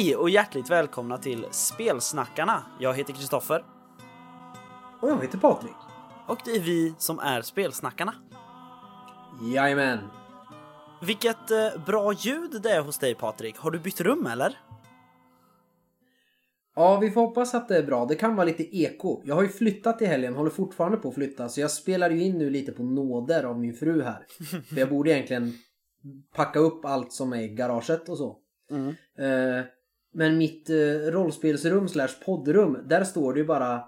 Hej och hjärtligt välkomna till Spelsnackarna. Jag heter Kristoffer Och jag heter Patrik. och det är vi som är Spelsnackarna. Jajamän. Vilket eh, bra ljud det är hos dig Patrik. Har du bytt rum eller? Ja, vi får hoppas att det är bra. Det kan vara lite eko. Jag har ju flyttat i helgen, håller fortfarande på att flytta. Så jag spelar ju in nu lite på nåder av min fru här. För jag borde egentligen packa upp allt som är i garaget och så. Mm. Eh, Men mitt eh, rollspelsrum slash poddrum, där står det ju bara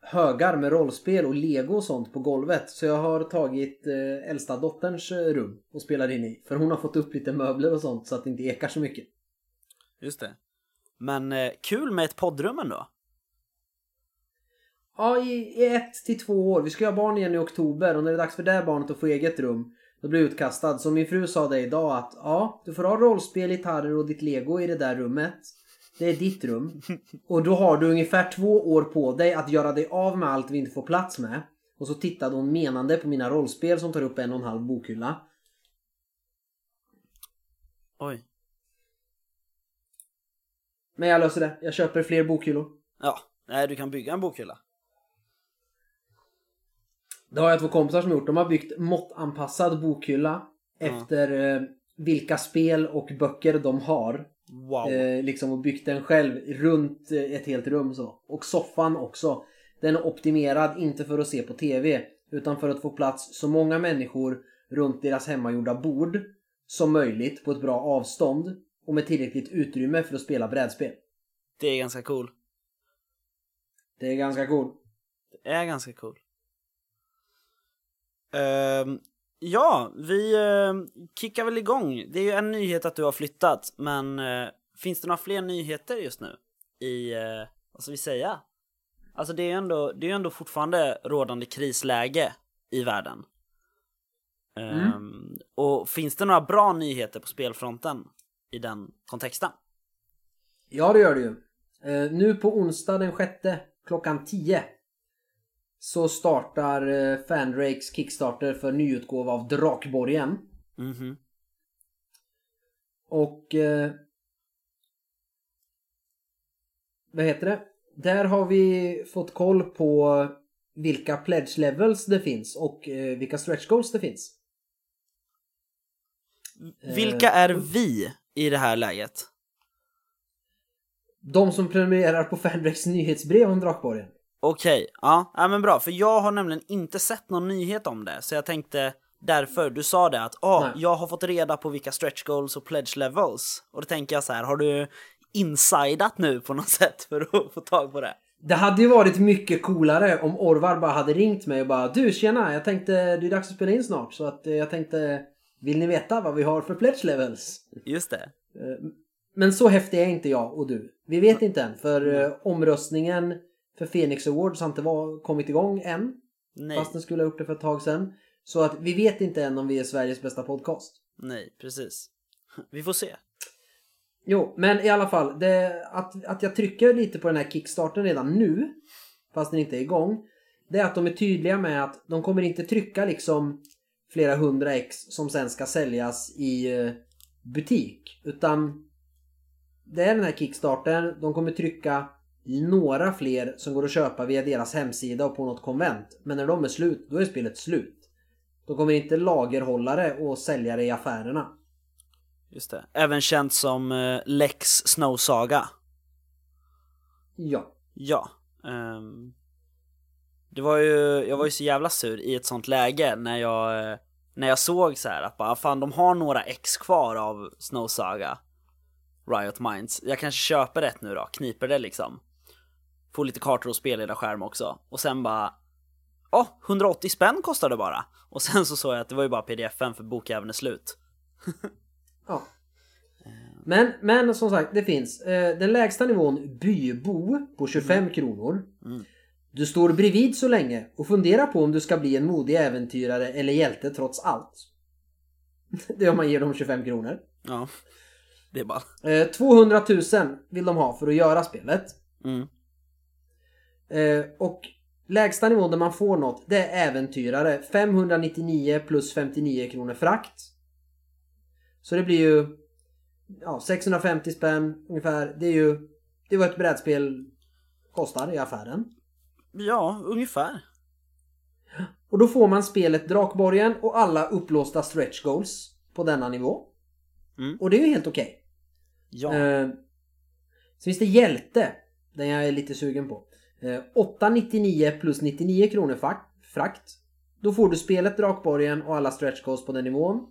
högar med rollspel och lego och sånt på golvet. Så jag har tagit eh, äldsta dotterns eh, rum och spelar in i. För hon har fått upp lite möbler och sånt så att det inte ekar så mycket. Just det. Men eh, kul med ett poddrum ändå. Ja, i, i ett till två år. Vi ska ha barn igen i oktober och när det är dags för det barnet att få eget rum då blir jag utkastad. Så min fru sa det idag att ja, du får ha rollspel, gitarrer och ditt lego i det där rummet. Det är ditt rum. Och då har du ungefär två år på dig att göra dig av med allt vi inte får plats med. Och så tittade hon menande på mina rollspel som tar upp en och en halv bokhylla. Oj. Men jag löser det. Jag köper fler bokhyllor. Ja, nej du kan bygga en bokhylla. Det har jag två kompisar som gjort. De har byggt måttanpassad bokhylla Ja. efter eh, vilka spel och böcker de har. Wow. Eh, liksom och byggt den själv runt eh, ett helt rum så. Och soffan också. Den är optimerad inte för att se på TV utan för att få plats så många människor runt deras hemmagjorda bord som möjligt på ett bra avstånd och med tillräckligt utrymme för att spela brädspel. Det är ganska cool. Det är ganska cool. Det är ganska cool. Ehm, ja, vi uh, kickar väl igång. Det är ju en nyhet att du har flyttat, men eh, finns det några fler nyheter just nu? I, uh, vad ska vi säga? Alltså det är ju ändå, det är ändå fortfarande rådande krisläge i världen. Ehm, och finns det några bra nyheter på spelfronten i den kontexten? Ja, det gör det ju. Eh, nu på onsdag den sjätte klockan 10 så startar eh, Fandrakes Kickstarter för nyutgåva av Drakborgen. Mhm. Och... Eh, vad heter det? Där har vi fått koll på vilka pledge levels det finns och eh, vilka stretch goals det finns. Vilka är vi i det här läget? De som prenumererar på Fandrakes nyhetsbrev om Drakborgen. Okej, ja, ja men bra, för jag har nämligen inte sett någon nyhet om det, så jag tänkte därför, du sa det att ah, Nej. jag har fått reda på vilka stretch goals och pledge levels, och då tänker jag så här, har du insidat nu på något sätt för att få tag på det? Det hade ju varit mycket coolare om Orvar bara hade ringt mig och bara Du tjena, jag tänkte det är dags att spela in snart så att eh, jag tänkte Vill ni veta vad vi har för pledge levels? Just det. Eh, Men så häftig är inte jag och du. Vi vet inte än för eh, omröstningen för Phoenix Awards har inte var, kommit igång än. Nej, Fast den skulle ha gjort det för ett tag sedan. Så att vi vet inte än om vi är Sveriges bästa podcast. nej, precis. Vi får se. Jo, men i alla fall. Det, att, att jag trycker lite på den här kickstarten redan nu, fast den inte är igång, det är att de är tydliga med att de kommer inte trycka liksom flera hundra ex som sen ska säljas i eh, butik. Utan det är den här kickstarten, de kommer trycka några fler som går att köpa via deras hemsida och på något konvent. Men när de är slut, då är spelet slut. De kommer inte lagerhållare och sälja det i affärerna. Just det. Även känt som eh, Lex Snow Saga. Ja. Ja. ehm, det var ju, jag var ju så jävla sur i ett sånt läge när jag, eh, när jag såg så här att bara fan de har några ex kvar av Snow Saga. Riot Minds. Jag kanske köper ett nu då, kniper det liksom. Får lite kartor och spelledarskärm också. Och sen bara, åh, 180 spänn kostar det bara. Och sen så såg jag att det var ju bara pdf-en för bokjäveln är slut. Ja. Men, men som sagt, det finns. Eh, den lägsta nivån bybo på 25 kronor. Mm. Du står bredvid så länge och funderar på om du ska bli en modig äventyrare eller hjälte trots allt. Det är om man ger dem 25 kronor. Ja. Det är bara... Eh, 200 000 vill de ha för att göra spelet. Mm. Eh, och lägsta nivån där man får något, det är äventyrare. 599 plus 59 kronor frakt. Så det blir ju ja, 650 spänn ungefär. Det är ju det är vad ett brädspel kostar i affären. Ja, ungefär. Och då får man spelet Drakborgen och alla upplåsta stretch goals på denna nivå. Mm. Och det är ju helt okej. Ja. Eh, så finns det Hjälte. Den jag är lite sugen på. Eh, 899 plus 99 kronor frakt. Då får du spelet Drakborgen och alla stretch goals på den nivån.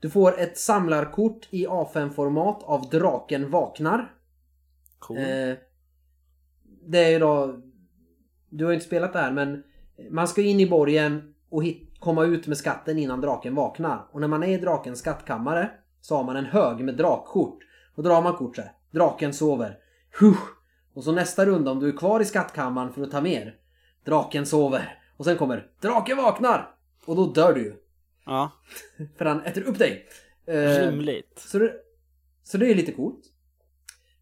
Du får ett samlarkort i A5-format av Draken Vaknar. cool. Eh, det är ju då... Du har ju inte spelat det här men man ska in i borgen och hit, komma ut med skatten innan draken vaknar. Och när man är i drakens skattkammare så har man en hög med drakkort. Och drar man kort så här. Draken sover. Huh. Och så nästa runda om du är kvar i skattkammaren för att ta mer. Draken sover. Och sen kommer Draken vaknar! Och då dör du ju. ja, För han äter upp dig. Eh, rimligt. så det, så det är lite coolt.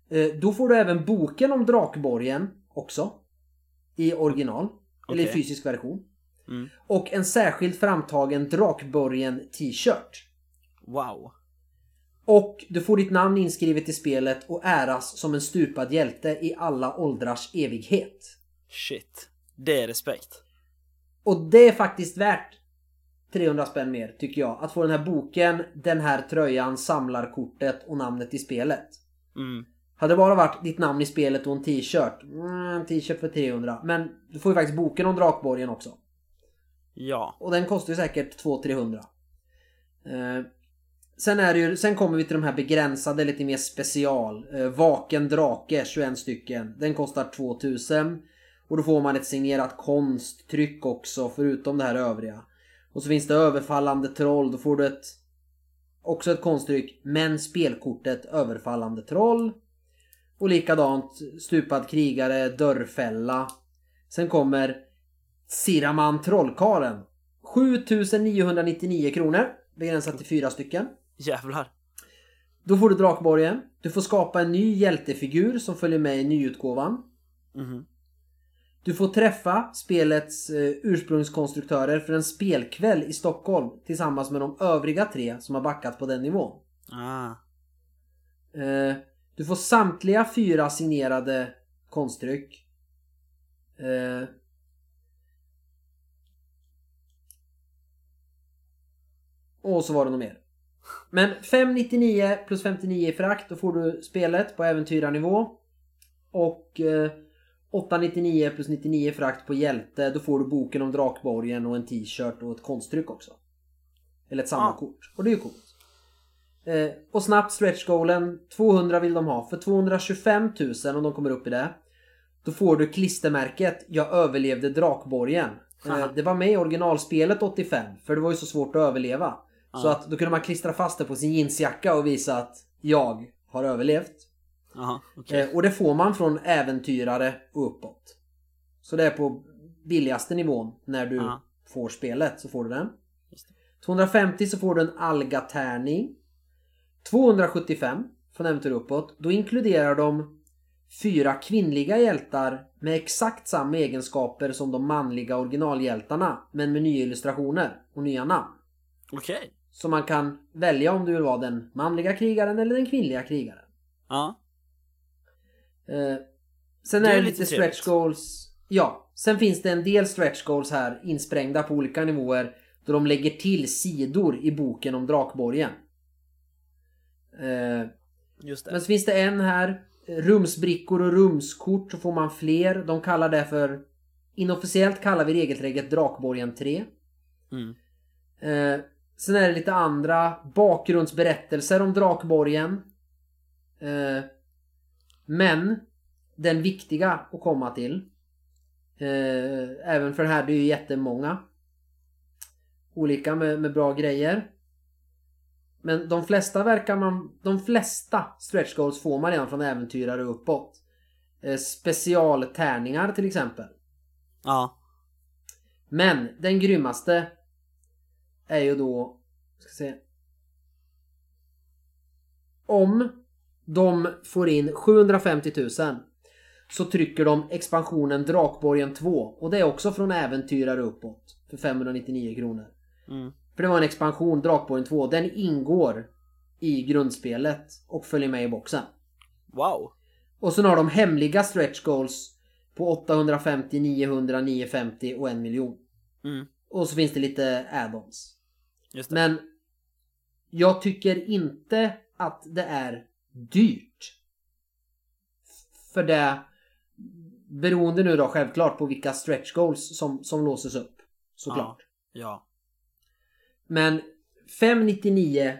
Eh, då får du även boken om Drakborgen också. I original. Eller i fysisk version. Mm. Och en särskilt framtagen Drakborgen t-shirt. Wow. Och du får ditt namn inskrivet i spelet och äras som en stupad hjälte i alla åldrars evighet. Shit. Det är respekt. Och det är faktiskt värt 300 spänn mer tycker jag. Att få den här boken, den här tröjan, samlarkortet och namnet i spelet. Mm. Hade det bara varit ditt namn i spelet och en t-shirt. Mm, en t-shirt för 300. Men du får ju faktiskt boken om Drakborgen också. Ja. Och den kostar ju säkert 200-300. Sen är det ju, sen kommer vi till de här begränsade, lite mer special. Eh, Vaken drake, 21 stycken. Den kostar 2000. Och då får man ett signerat konsttryck också, förutom det här övriga. Och så finns det överfallande troll, då får du ett också ett konsttryck, men spelkortet överfallande troll. Och likadant stupad krigare, dörrfälla. Sen kommer Siraman Trollkaren. 7999 kronor. Begränsat till fyra stycken. Jävlar. Då får du Drakborgen. Du får skapa en ny hjältefigur som följer med i nyutgåvan. Mhm. Du får träffa spelets eh, ursprungskonstruktörer för en spelkväll i Stockholm tillsammans med de övriga tre som har backat på den nivån. Ah. Eh, du får samtliga fyra signerade konstryck. Eh, och så var det nog mer. Men 599 plus 59 i frakt, då får du spelet på äventyrarnivå. Och eh, 899 plus 99 i frakt på hjälte, då får du boken om Drakborgen och en t-shirt och ett konstryck också. Eller ett samlarkort. Och det är ju coolt. Eh, och snabbt stretch goalen 200 vill de ha. För 225 000 om de kommer upp i det. Då får du klistermärket Jag överlevde Drakborgen. Eh, det var med i originalspelet 85. För det var ju så svårt att överleva. Så att då kunde man klistra fast det på sin jeansjacka och visa att jag har överlevt. Jaha, okej. Eh, och det får man från äventyrare och uppåt. Så det är på billigaste nivån när du Ja. får spelet så får du den. Just det. 250 så får du en algatärning. 275 från äventyr uppåt. Då inkluderar de fyra kvinnliga hjältar med exakt samma egenskaper som de manliga originalhjältarna men med nya illustrationer och nya namn. Okej. Så man kan välja om du vill vara den manliga krigaren eller den kvinnliga krigaren. Ja. Eh, sen Det är det lite stretch trevligt. goals. Ja, sen finns det en del stretch goals här insprängda på olika nivåer. Då de lägger till sidor i boken om Drakborgen. Eh, Just det. men så finns det en här. Rumsbrickor och rumskort så får man fler. De kallar det för... Inofficiellt kallar vi regelträget Drakborgen 3. Mm. Eh, sen är det lite andra bakgrundsberättelser om Drakborgen. Eh, men den viktiga att komma till. Eh, även för den här, det är ju jättemånga. Olika med, med bra grejer. Men de flesta verkar man... De flesta stretch goals får man redan från äventyrare uppåt. Eh, specialtärningar till exempel. Ja. Men den grymmaste är ju då... Ska se. Om de får in 750 000 så trycker de expansionen Drakborgen 2 och det är också från äventyrare uppåt för 599 kronor. Mm. För det var en expansion, Drakborgen 2. Den ingår i grundspelet och följer med i boxen. Wow. Och sen har de hemliga stretch goals på 850, 900, 950 och en miljon. Mm, Och så finns det lite add-ons. Men jag tycker inte att det är dyrt. För det beroende nu då självklart på vilka stretch goals som, som låses upp. Såklart. Ja. Men 599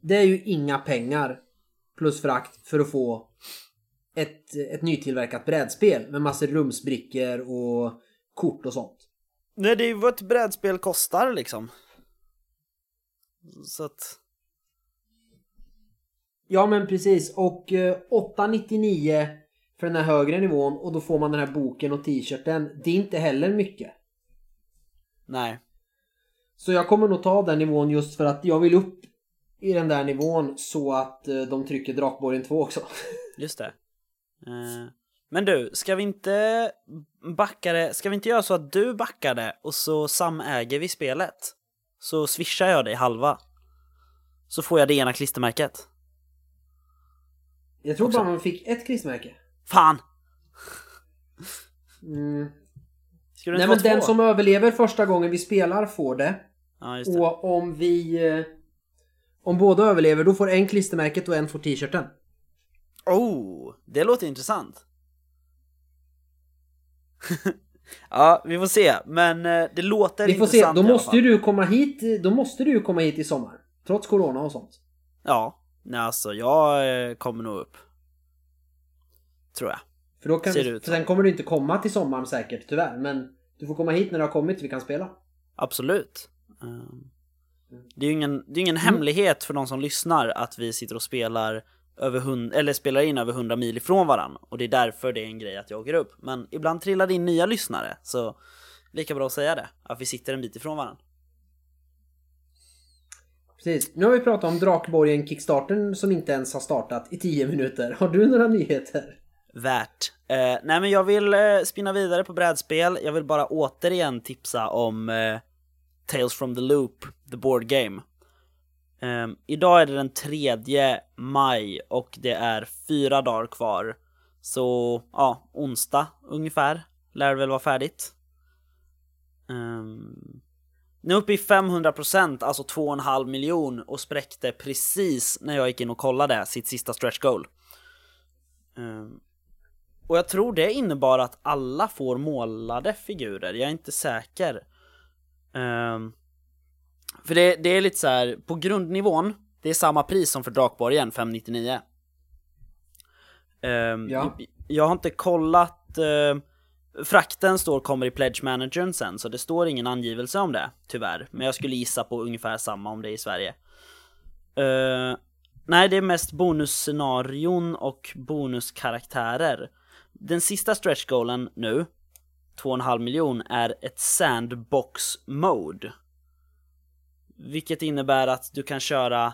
det är ju inga pengar plus frakt för att få ett, ett nytillverkat brädspel med massor rumsbrickor och kort och sånt. Nej, det är ju vad ett brädspel kostar liksom. Så att... Ja men precis och eh, 899 för den här högre nivån och då får man den här boken och t-shirten. Det är inte heller mycket. Nej. Så jag kommer nog ta den nivån just för att jag vill upp i den där nivån så att eh, de trycker Drakborgen 2 också. Just det. Eh, Men du, ska vi inte backa det? Ska vi inte göra så att du backar det och så samäger vi spelet? Så swishar jag dig halva. Så får jag det ena klistermärket. Jag tror Också. bara man fick ett klistermärke. Fan! Mm. Ska du Nej inte men vara den två? som överlever första gången vi spelar får det. Ja, just det. Och om vi... eh, Om båda överlever då får en klistermärket och en får t-shirten. Oh, det låter intressant. ja, vi får se. Men eh, det låter Vi får se, intressant då i alla måste ju du komma hit, då måste du komma hit i sommar. Trots corona och sånt. Ja, nej alltså jag eh, kommer nog upp. Tror jag. För då kan Ser för sen kommer du inte komma till sommaren säkert, tyvärr. Men du får komma hit när du har kommit vi kan spela. Absolut. Ehm, Det är ju ingen, det är ingen hemlighet för de som lyssnar att vi sitter och spelar över hund, eller spelar in över 100 mil ifrån varann och det är därför det är en grej att jag åker upp. Men ibland trillar det in nya lyssnare så lika bra att säga det, att vi sitter en bit ifrån varann. Precis. Nu har vi pratat om Drakborgen Kickstarten som inte ens har startat i 10 minuter. Har du några nyheter? Värt. Eh, nej men jag vill eh, spinna vidare på brädspel, jag vill bara återigen tipsa om eh, Tales from the Loop, the board game. Um, idag är det den 3 maj och det är fyra dagar kvar. Så ja, onsdag ungefär lär det väl vara färdigt. Um, nu är uppe i 500%, alltså 2,5 miljon och spräckte precis när jag gick in och kollade sitt sista stretch goal. Um, och jag tror det innebar att alla får målade figurer, jag är inte säker. Um, för det, det är lite så här, på grundnivån, det är samma pris som för Drakborgen, 599. Ehm, Ja. jag, har inte kollat, eh, frakten står kommer i Pledge Managern sen, så det står ingen angivelse om det, tyvärr. Men jag skulle gissa på ungefär samma om det är i Sverige. Eh, nej, det är mest bonusscenarion och bonuskaraktärer. Den sista stretch goalen nu, 2,5 miljon, är ett sandbox mode. Vilket innebär att du kan köra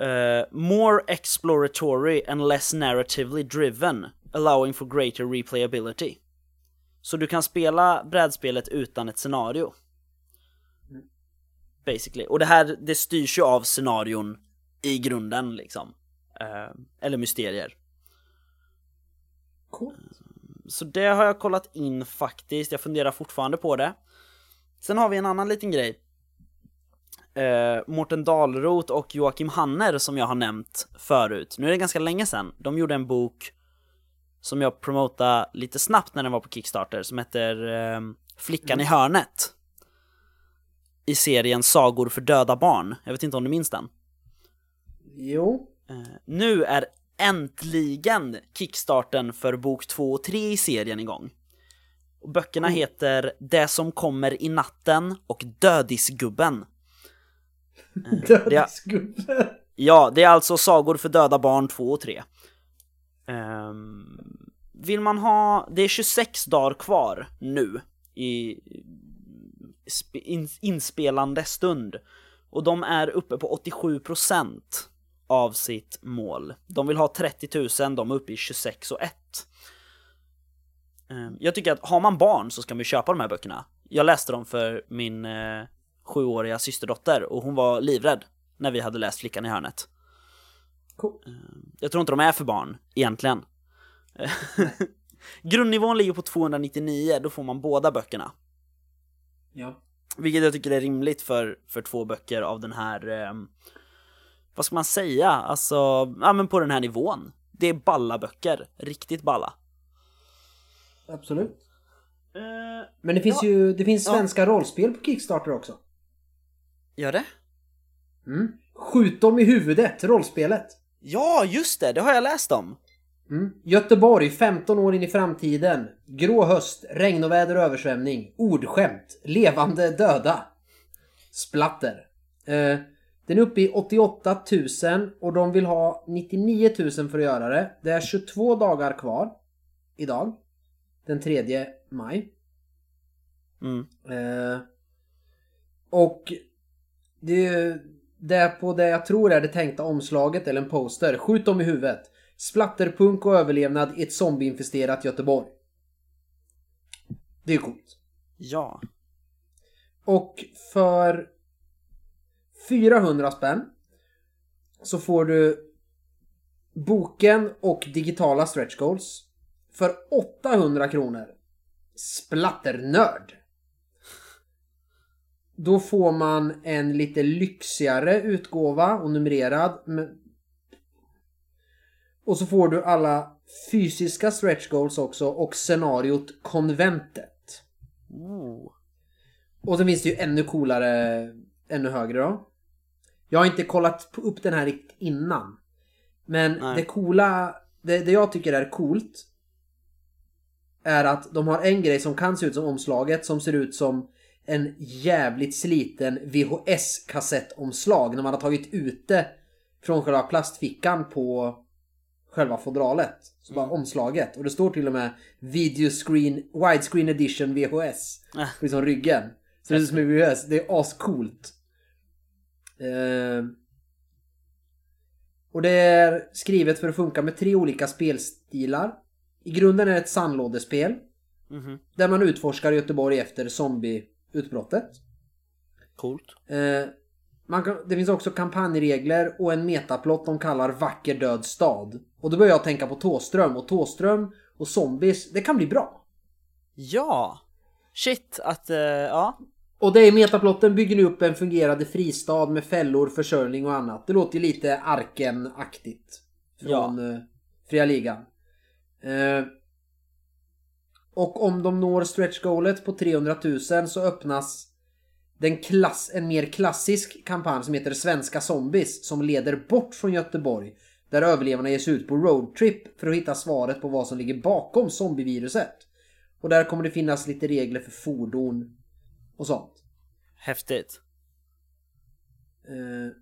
eh, more exploratory and less narratively driven, allowing for greater replayability. Så du kan spela brädspelet utan ett scenario. Basically. Och det här, det styrs ju av scenarion i grunden liksom. Eh, eller mysterier. Cool. Så det har jag kollat in faktiskt, jag funderar fortfarande på det. Sen har vi en annan liten grej. Eh, Mårten Dahlroth och Joakim Hanner som jag har nämnt förut. Nu är det ganska länge sedan. De gjorde en bok som jag promotade lite snabbt när den var på Kickstarter som heter eh, Flickan i hörnet. I serien Sagor för döda barn. Jag vet inte om du minns den? Jo. Eh, nu är äntligen kickstarten för bok 2 och 3 i serien igång. Och böckerna heter Det som kommer i natten och Dödisgubben. Dödsgubbe. Ja, det är alltså Sagor för döda barn 2 och 3. Ehm, vill man ha, det är 26 dagar kvar nu i sp- in, inspelande stund. Och de är uppe på 87% av sitt mål. De vill ha 30 000, de är uppe i 26 och 1. Ehm, Jag tycker att har man barn så ska man köpa de här böckerna. Jag läste dem för min eh, sjuåriga systerdotter och hon var livrädd när vi hade läst Flickan i hörnet. Cool. Jag tror inte de är för barn, egentligen. Grundnivån ligger på 299, då får man båda böckerna. Ja. Vilket jag tycker är rimligt för, för två böcker av den här, eh, vad ska man säga, alltså, ja men på den här nivån. Det är balla böcker, riktigt balla. Absolut. Eh, Men det finns Ja. ju det finns Ja. svenska rollspel på Kickstarter också. Gör det? Mm. Skjut dem i huvudet, rollspelet. Ja, just det, det har jag läst om. Mm. Göteborg, 15 år in i framtiden. Grå höst, regnoväder och översvämning. Ordskämt, levande döda. Splatter. Eh, den är uppe i 88 000 och de vill ha 99 000 för att göra det. Det är 22 dagar kvar. Idag. Den 3 maj. Mm. Eh, och det är det på det jag tror är det tänkta omslaget eller en poster. Skjut dem i huvudet. Splatterpunk och överlevnad i ett zombieinfesterat Göteborg. Det är coolt. Ja. Och för 400 spänn så får du boken och digitala stretch goals. För 800 kronor Splatternörd. Då får man en lite lyxigare utgåva och numrerad. Och så får du alla fysiska stretch goals också och scenariot konventet. Oh. Och sen finns det ju ännu coolare, ännu högre då. Jag har inte kollat upp den här riktigt innan. Men Nej. det coola, det, det jag tycker är coolt är att de har en grej som kan se ut som omslaget som ser ut som en jävligt sliten VHS-kassettomslag när man har tagit ut det från själva plastfickan på själva fodralet. Så bara omslaget. Och det står till och med Video Screen Widescreen Edition VHS. Ah. Liksom ryggen. Så det ser ut som en VHS. Det är ascoolt. Eh, och det är skrivet för att funka med tre olika spelstilar. I grunden är det ett sandlådespel. Mhm. Där man utforskar Göteborg efter zombieutbrottet. Coolt. Eh, kan, det finns också kampanjregler och en metaplott de kallar Vacker död stad. Och då börjar jag tänka på Tåström och Tåström och zombies, det kan bli bra. Ja! Shit, att, eh, ja. Och det är metaplotten bygger nu upp en fungerande fristad med fällor, försörjning och annat. Det låter ju lite Arken-aktigt. Från eh, Fria Ligan. Eh, och om de når stretch goalet på 300 000 så öppnas den klass, en mer klassisk kampanj som heter Svenska Zombies som leder bort från Göteborg. Där överlevarna ger sig ut på roadtrip för att hitta svaret på vad som ligger bakom zombieviruset. Och där kommer det finnas lite regler för fordon och sånt. Häftigt. Eh,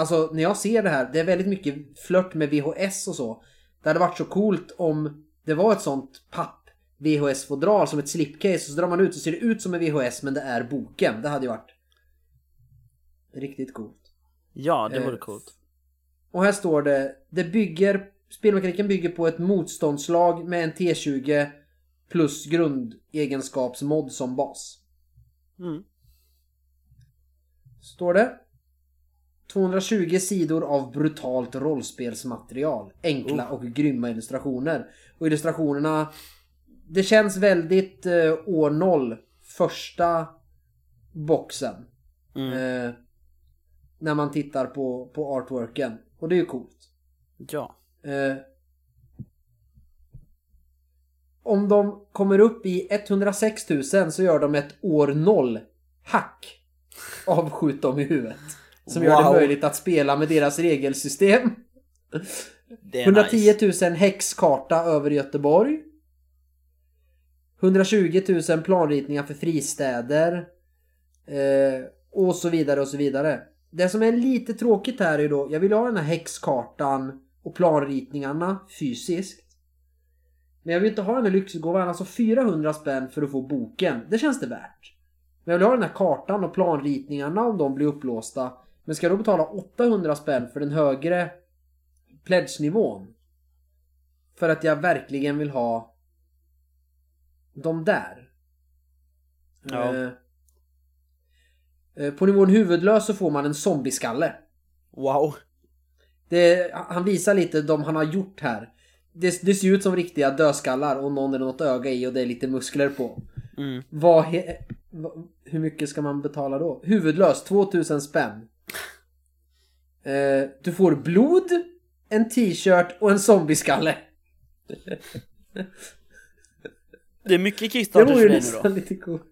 alltså när jag ser det här, det är väldigt mycket flört med VHS och så. Det hade varit så coolt om det var ett sånt papp VHS-fodral som ett slipcase och så drar man ut så ser det ut som en VHS men det är boken. Det hade ju varit riktigt coolt. Ja, det vore Eh, coolt. Och här står det, det bygger, spelmekaniken bygger på ett motståndslag med en T20 plus grundegenskapsmod som bas. Mm. Står det. 220 sidor av brutalt rollspelsmaterial. Enkla och grymma illustrationer. Och illustrationerna... Det känns väldigt eh, år 0. Första boxen. Mm. Eh, när man tittar på, på artworken. Och det är ju coolt. Ja. Eh, om de kommer upp i 106 000 så gör de ett år 0 hack av skjut dem i huvudet. Som gör det Wow. möjligt att spela med deras regelsystem. Det är 110 nice. 000 häxkarta över Göteborg. 120 000 planritningar för fristäder. Eh, och så vidare och så vidare. Det som är lite tråkigt här är då, jag vill ha den här häxkartan och planritningarna fysiskt. Men jag vill inte ha den här lyxgåvan, alltså 400 spänn för att få boken. Det känns det värt. Men jag vill ha den här kartan och planritningarna om de blir upplåsta. Men ska jag då betala 800 spänn för den högre pledge-nivån? För att jag verkligen vill ha de där. Ja. Eh, eh, På nivån huvudlös så får man en zombieskalle. Wow. Det, han visar lite de han har gjort här. Det, det ser ut som riktiga dödskallar och någon är något öga i och det är lite muskler på. Mm. Vad he, hur mycket ska man betala då? Huvudlös, 2000 spänn. Eh, du får blod, en t-shirt och en zombieskalle. Det är mycket Det Kickstarter vore för dig nu då. lite coolt.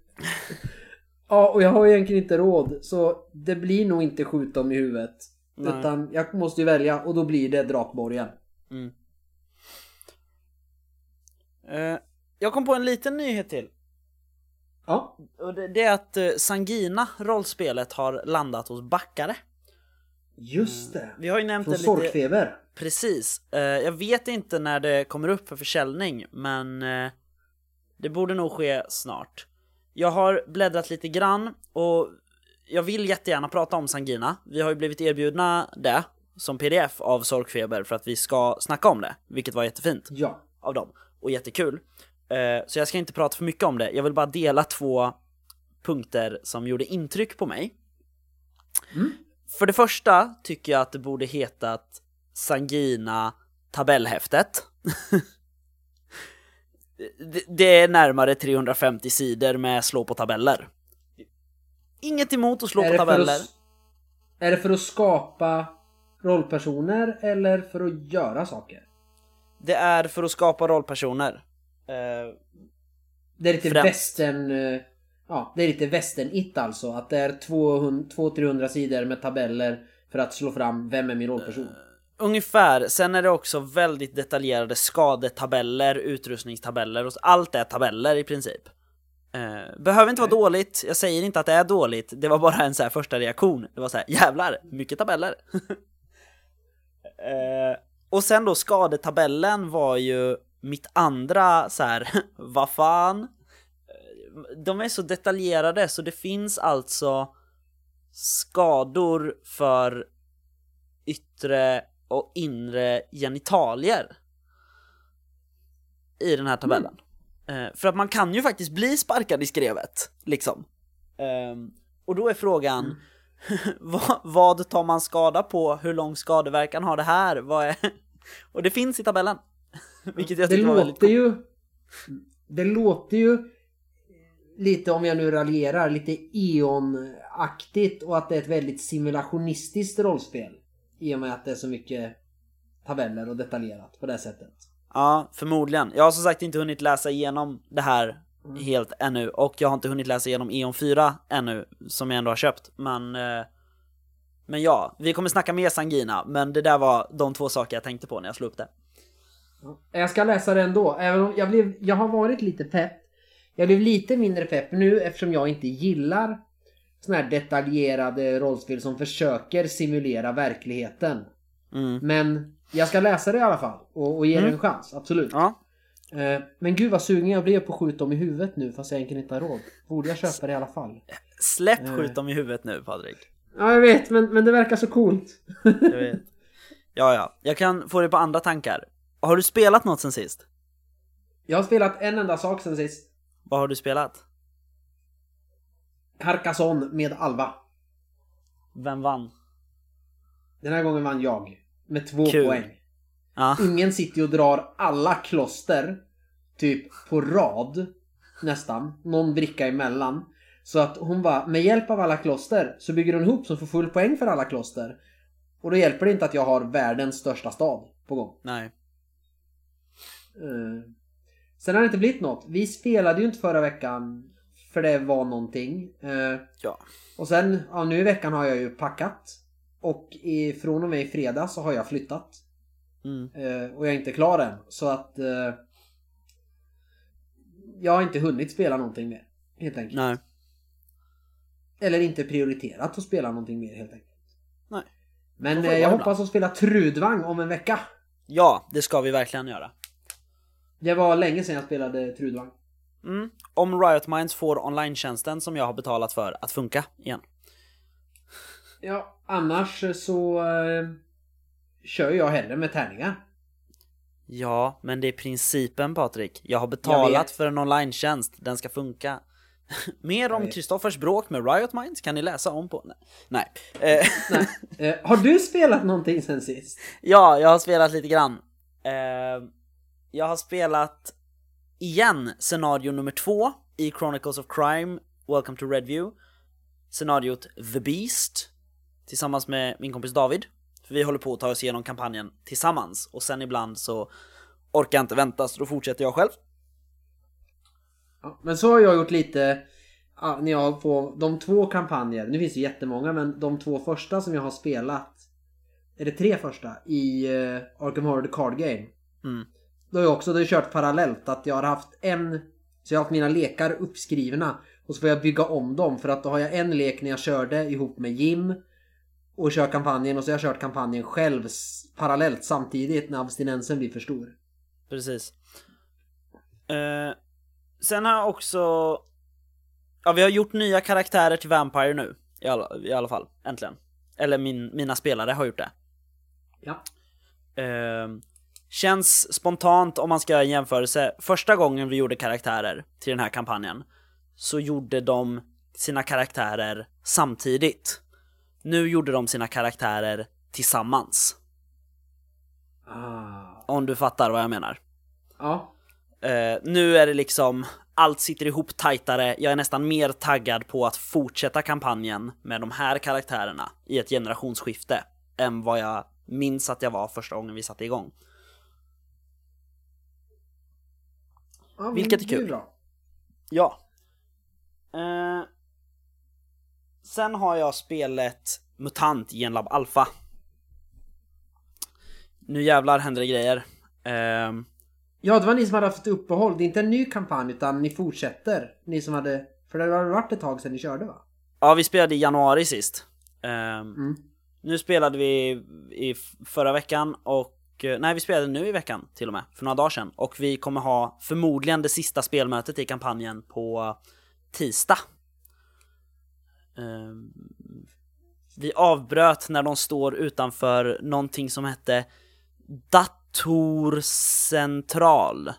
Ja, och jag har ju egentligen inte råd. Så det blir nog inte skjut dem i huvudet. Nej. Utan jag måste ju välja och då blir det Drakborgen. Mm. Eh, jag kom på en liten nyhet till. Ja. Och det, det är att eh, Sangina, rollspelet, har landat hos Backare. Just det. Vi har ju nämnt Från det lite... Sorkfeber. Precis. Eh, jag vet inte när det kommer upp för försäljning, men eh, det borde nog ske snart. Jag har bläddrat lite grann och jag vill jättegärna prata om Sangina. Vi har ju blivit erbjudna det som pdf av Sorkfeber för att vi ska snacka om det, vilket var jättefint Ja. av dem och jättekul. Eh, så jag ska inte prata för mycket om det. Jag vill bara dela två punkter som gjorde intryck på mig. Mm. För det första tycker jag att det borde hetat Sangina tabellhäftet. Det- är närmare 350 sidor med slå på tabeller. Inget emot att slå på tabeller. att, är det för att skapa rollpersoner eller för att göra saker? Det är för att skapa rollpersoner. Eh, Det är lite Främst. västern... eh, Ja, det är lite västern-it alltså. Att det är 200-300 sidor med tabeller för att slå fram vem är min rollperson. Ungefär, sen är det också väldigt detaljerade skadetabeller, utrustningstabeller och allt är tabeller i princip. Eh, behöver inte vara dåligt, jag säger inte att det är dåligt, det var bara en så här första reaktion. Det var så här, jävlar, mycket tabeller. eh, och sen då skadetabellen var ju mitt andra så här, vad fan? Eh, De är så detaljerade så det finns alltså skador för yttre och inre genitalier i den här tabellen. Eh, för att man kan ju faktiskt bli sparkad i skrevet, liksom. Ehm, och då är frågan, vad, vad tar man skada på? Hur lång skadeverkan har det här? Och det finns i tabellen. Vilket jag det tyckte var väldigt låter ju... Det låter ju lite, om jag nu raljerar, lite Eon-aktigt och att det är ett väldigt simulationistiskt rollspel. I och med att det är så mycket tabeller och detaljerat på det sättet. Ja, förmodligen. Jag har som sagt inte hunnit läsa igenom det här helt ännu och jag har inte hunnit läsa igenom Eon 4 ännu som jag ändå har köpt. Men, eh, men ja, vi kommer snacka mer Sangina, men det där var de två saker jag tänkte på när jag slog upp det. Jag ska läsa det ändå. Även om jag, blev, jag har varit lite pepp. Jag blev lite mindre pepp nu eftersom jag inte gillar såna här detaljerade rollspel som försöker simulera verkligheten. Mm. Men jag ska läsa det i alla fall och, och ge det Mm. en chans, absolut. Ja, Eh, Men gud vad sugen jag blev på att skjuta dem i huvudet nu fast jag egentligen inte har råd. Borde jag köpa det i alla fall? släpp Eh. skjut dem i huvudet nu Patrik. Ja jag vet men, men det verkar så coolt. Jag vet. Ja, ja, jag kan få det på andra tankar. Har du spelat något sen sist? jag har spelat en enda sak sen sist. Vad har du spelat? Carcassonne med Alva. Vem vann? Den här gången vann jag. Med två Kul. poäng. Ja, Ingen sitter ju och drar alla kloster typ på rad nästan. Någon bricka emellan. Så att hon bara, med hjälp av alla kloster så bygger hon ihop så hon får full poäng för alla kloster. Och då hjälper det inte att jag har världens största stad på gång. nej. Eh, Sen har det inte blivit något. Vi spelade ju inte förra veckan för det var någonting. Eh, Ja. Och sen, ja nu i veckan har jag ju packat. Och i, från och med i fredag så har jag flyttat. Mm. Eh, och jag är inte klar än. Så att... Eh, jag har inte hunnit spela någonting mer. Helt enkelt. Nej. Eller inte prioriterat att spela någonting mer helt enkelt. Nej. Men eh, jag vara hoppas att spela Trudvang om en vecka. Ja, det ska vi verkligen göra. Det var länge sedan jag spelade Trudvang. Mm. Om Riot Minds får online-tjänsten som jag har betalat för att funka igen. Ja, annars så eh, kör jag hellre med tärningar. Ja, men det är principen Patrik. Jag har Jag betalat vet. för en online-tjänst, den ska funka. Mer om. Kristoffers bråk med Riot Minds kan ni läsa om på... Nej. Nej. Eh, Nej. Eh, har du spelat någonting sen sist? ja, jag har spelat lite grann. Eh, jag har spelat igen scenario nummer två i Chronicles of Crime, Welcome to Redview. Scenariot The Beast tillsammans med min kompis David. För vi håller på att ta oss igenom kampanjen tillsammans och sen ibland så orkar jag inte vänta så då fortsätter jag själv. Ja, men så har jag gjort lite ja, när jag har på de två kampanjer, nu finns det jättemånga men de två första som jag har spelat är det tre första i uh, Arkham Horror The Card Game. Mm. Då har jag också då har jag kört parallellt att jag har haft en så jag har haft mina lekar uppskrivna och så får jag bygga om dem för att då har jag en lek när jag körde ihop med Jim och kör kampanjen och så har jag kört kampanjen själv parallellt samtidigt när abstinensen blir för stor. Precis. Eh, sen har jag också... Ja, vi har gjort nya karaktärer till Vampire nu. I alla, i alla fall, äntligen. Eller min, mina spelare har gjort det. Ja. Eh, känns spontant om man ska göra en jämförelse. Första gången vi gjorde karaktärer till den här kampanjen så gjorde de sina karaktärer samtidigt. Nu gjorde de sina karaktärer tillsammans. Ah. Om du fattar vad jag menar. Ja. Eh, nu är det liksom, allt sitter ihop tajtare, jag är nästan mer taggad på att fortsätta kampanjen med de här karaktärerna i ett generationsskifte än vad jag minns att jag var första gången vi satte igång. Ja Vilket är kul. bra. Ja. Eh, sen har jag spelet MUTANT Genlab Alpha. Nu jävlar händer det grejer. Eh, Ja, det var ni som hade haft uppehåll. Det är inte en ny kampanj utan ni fortsätter. Ni som hade... För det har varit ett tag sedan ni körde va? ja, vi spelade i januari sist. Eh, Mm. Nu spelade vi i förra veckan och Nej vi spelade nu i veckan till och med, för några dagar sedan. Och vi kommer ha förmodligen det sista spelmötet i kampanjen på tisdag. Ehm, Vi avbröt när de står utanför någonting som hette Datorcentral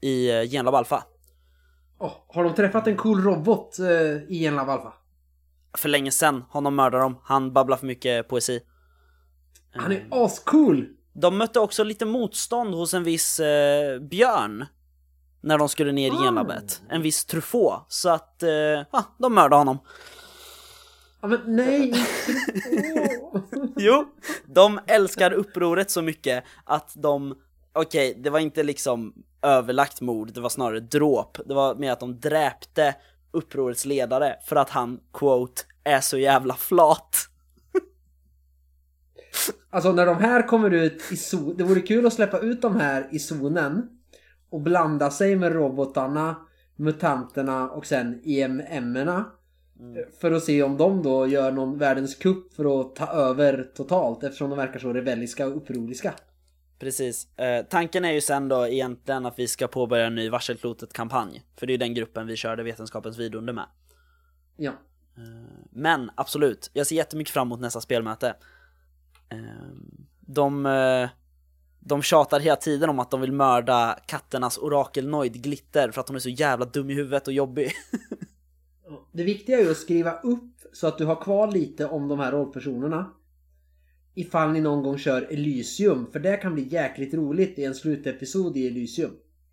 i eh, Genlab Alpha. Åh, har de träffat en cool robot eh, i en Lava Alpha? För länge sedan, honom mördar de, han babblar för mycket poesi. Han är ascool! De mötte också lite motstånd hos en viss eh, björn när de skulle ner i Ah. genlabbet. En viss Truffaut. Så att, eh, ja, de mördade honom. Ja, men nej! Jo, de älskar upproret så mycket att de, okej, det var inte liksom överlagt mord, det var snarare dråp. Det var mer att de dräpte upprorets ledare för att han, quote, är så jävla flat. Alltså när de här kommer ut i zon... Det vore kul att släppa ut de här i zonen. Och blanda sig med robotarna, mutanterna och sen EMM-erna. För att se om de då gör någon världens kupp för att ta över totalt eftersom de verkar så rebelliska och upproriska. Precis. Eh, tanken är ju sen då egentligen att vi ska påbörja en ny Varselklotet-kampanj. För det är ju den gruppen vi körde Vetenskapens vidunder med. Ja. Men absolut, jag ser jättemycket fram emot nästa spelmöte. Eh, de, eh, de tjatar hela tiden om att de vill mörda katternas orakel Noid Glitter för att hon är så jävla dum i huvudet och jobbig. Det viktiga är ju att skriva upp så att du har kvar lite om de här rollpersonerna. Ifall ni någon gång kör Elysium, för det kan bli jäkligt roligt i en slutepisod i Elysium.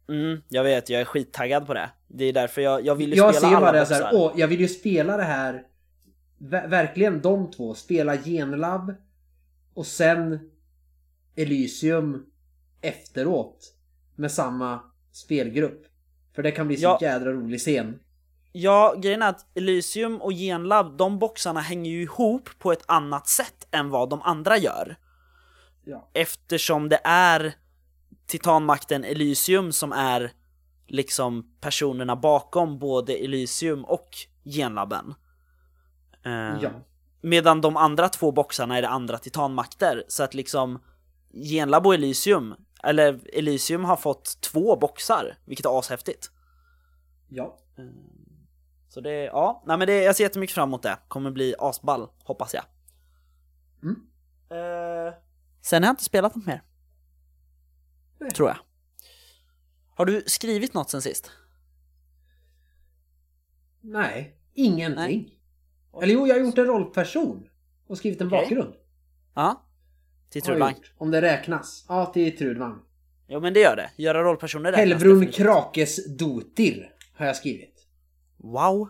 Mm, jag vet, jag är skittaggad på det. Det är därför jag, jag vill ju Jag spela ser alla bara det boxar. så här, åh, jag vill ju spela det här, ver- verkligen de två, spela Genlab och sen Elysium efteråt med samma spelgrupp. För det kan bli så Ja. jädra rolig scen. Ja, grejen är att Elysium och Genlab, de boxarna hänger ju ihop på ett annat sätt än vad de andra gör. Ja. Eftersom det är Titanmakten Elysium som är liksom personerna bakom både Elysium och Genlaben. Eh, Ja. Medan de andra två boxarna är det andra Titanmakter, så att liksom Genlab och Elysium, eller Elysium har fått två boxar, vilket är ashäftigt. Ja. Så det, ja, nej men det, jag ser jättemycket fram emot det. Kommer bli asball, hoppas jag. Mm. Eh, sen har jag inte spelat något mer. Nej. Tror jag. Har du skrivit något sen sist? Nej, ingenting. Eller jo, jag har gjort en rollperson. Och skrivit en Okej. bakgrund. Ja. Till Har jag Trudvang. gjort. Om det räknas. Ja, till Trudvang. Jo men det gör det. Göra rollpersoner räknas Helvrun definitivt. Krakes Dotir har jag skrivit. Wow.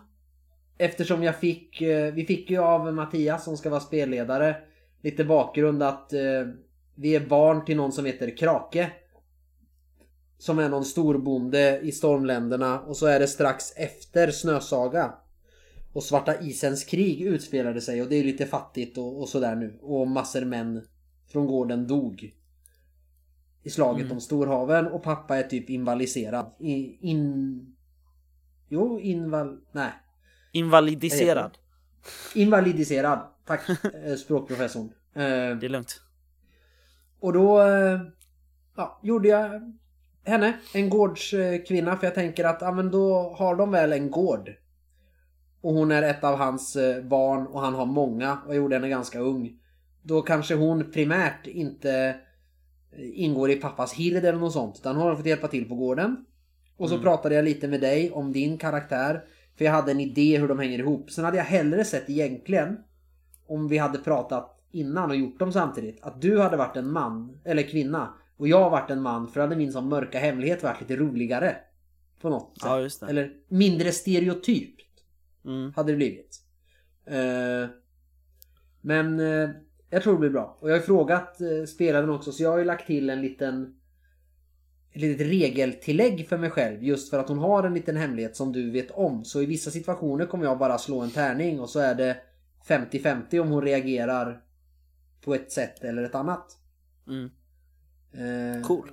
Eftersom jag fick, eh, vi fick ju av Mattias som ska vara spelledare lite bakgrund att eh, vi är barn till någon som heter Krake. Som är någon storbonde i stormländerna och så är det strax efter Snösaga. Och Svarta Isens krig utspelade sig och det är lite fattigt och, och sådär nu. Och massor män från gården dog. I slaget Mm. om Storhaven och pappa är typ invaliserad. I, in... Jo, inval... Nej. Invalidiserad. Invalidiserad. Tack eh, språkprofessorn. Eh, Det är lugnt. och då eh, ja, gjorde jag henne, en gårdskvinna, för jag tänker att ja, men då har de väl en gård. Och hon är ett av hans eh, barn och han har många och gjorde henne ganska ung. Då kanske hon primärt inte eh, ingår i pappas hird eller något sånt. Utan hon har fått hjälpa till på gården. Och så Mm. pratade jag lite med dig om din karaktär. För jag hade en idé hur de hänger ihop. Sen hade jag hellre sett egentligen om vi hade pratat innan och gjort dem samtidigt. Att du hade varit en man, eller kvinna. Och jag varit en man, för då hade min sån mörka hemlighet varit lite roligare. På något sätt. Ja. Eller mindre stereotypt Mm. hade det blivit. Eh, men eh, jag tror det blir bra. Och jag har frågat eh, spelaren också så jag har ju lagt till en liten ett litet regeltillägg för mig själv just för att hon har en liten hemlighet som du vet om. Så i vissa situationer kommer jag bara slå en tärning och så är det 50-50 om hon reagerar på ett sätt eller ett annat. Mm. Eh, Cool.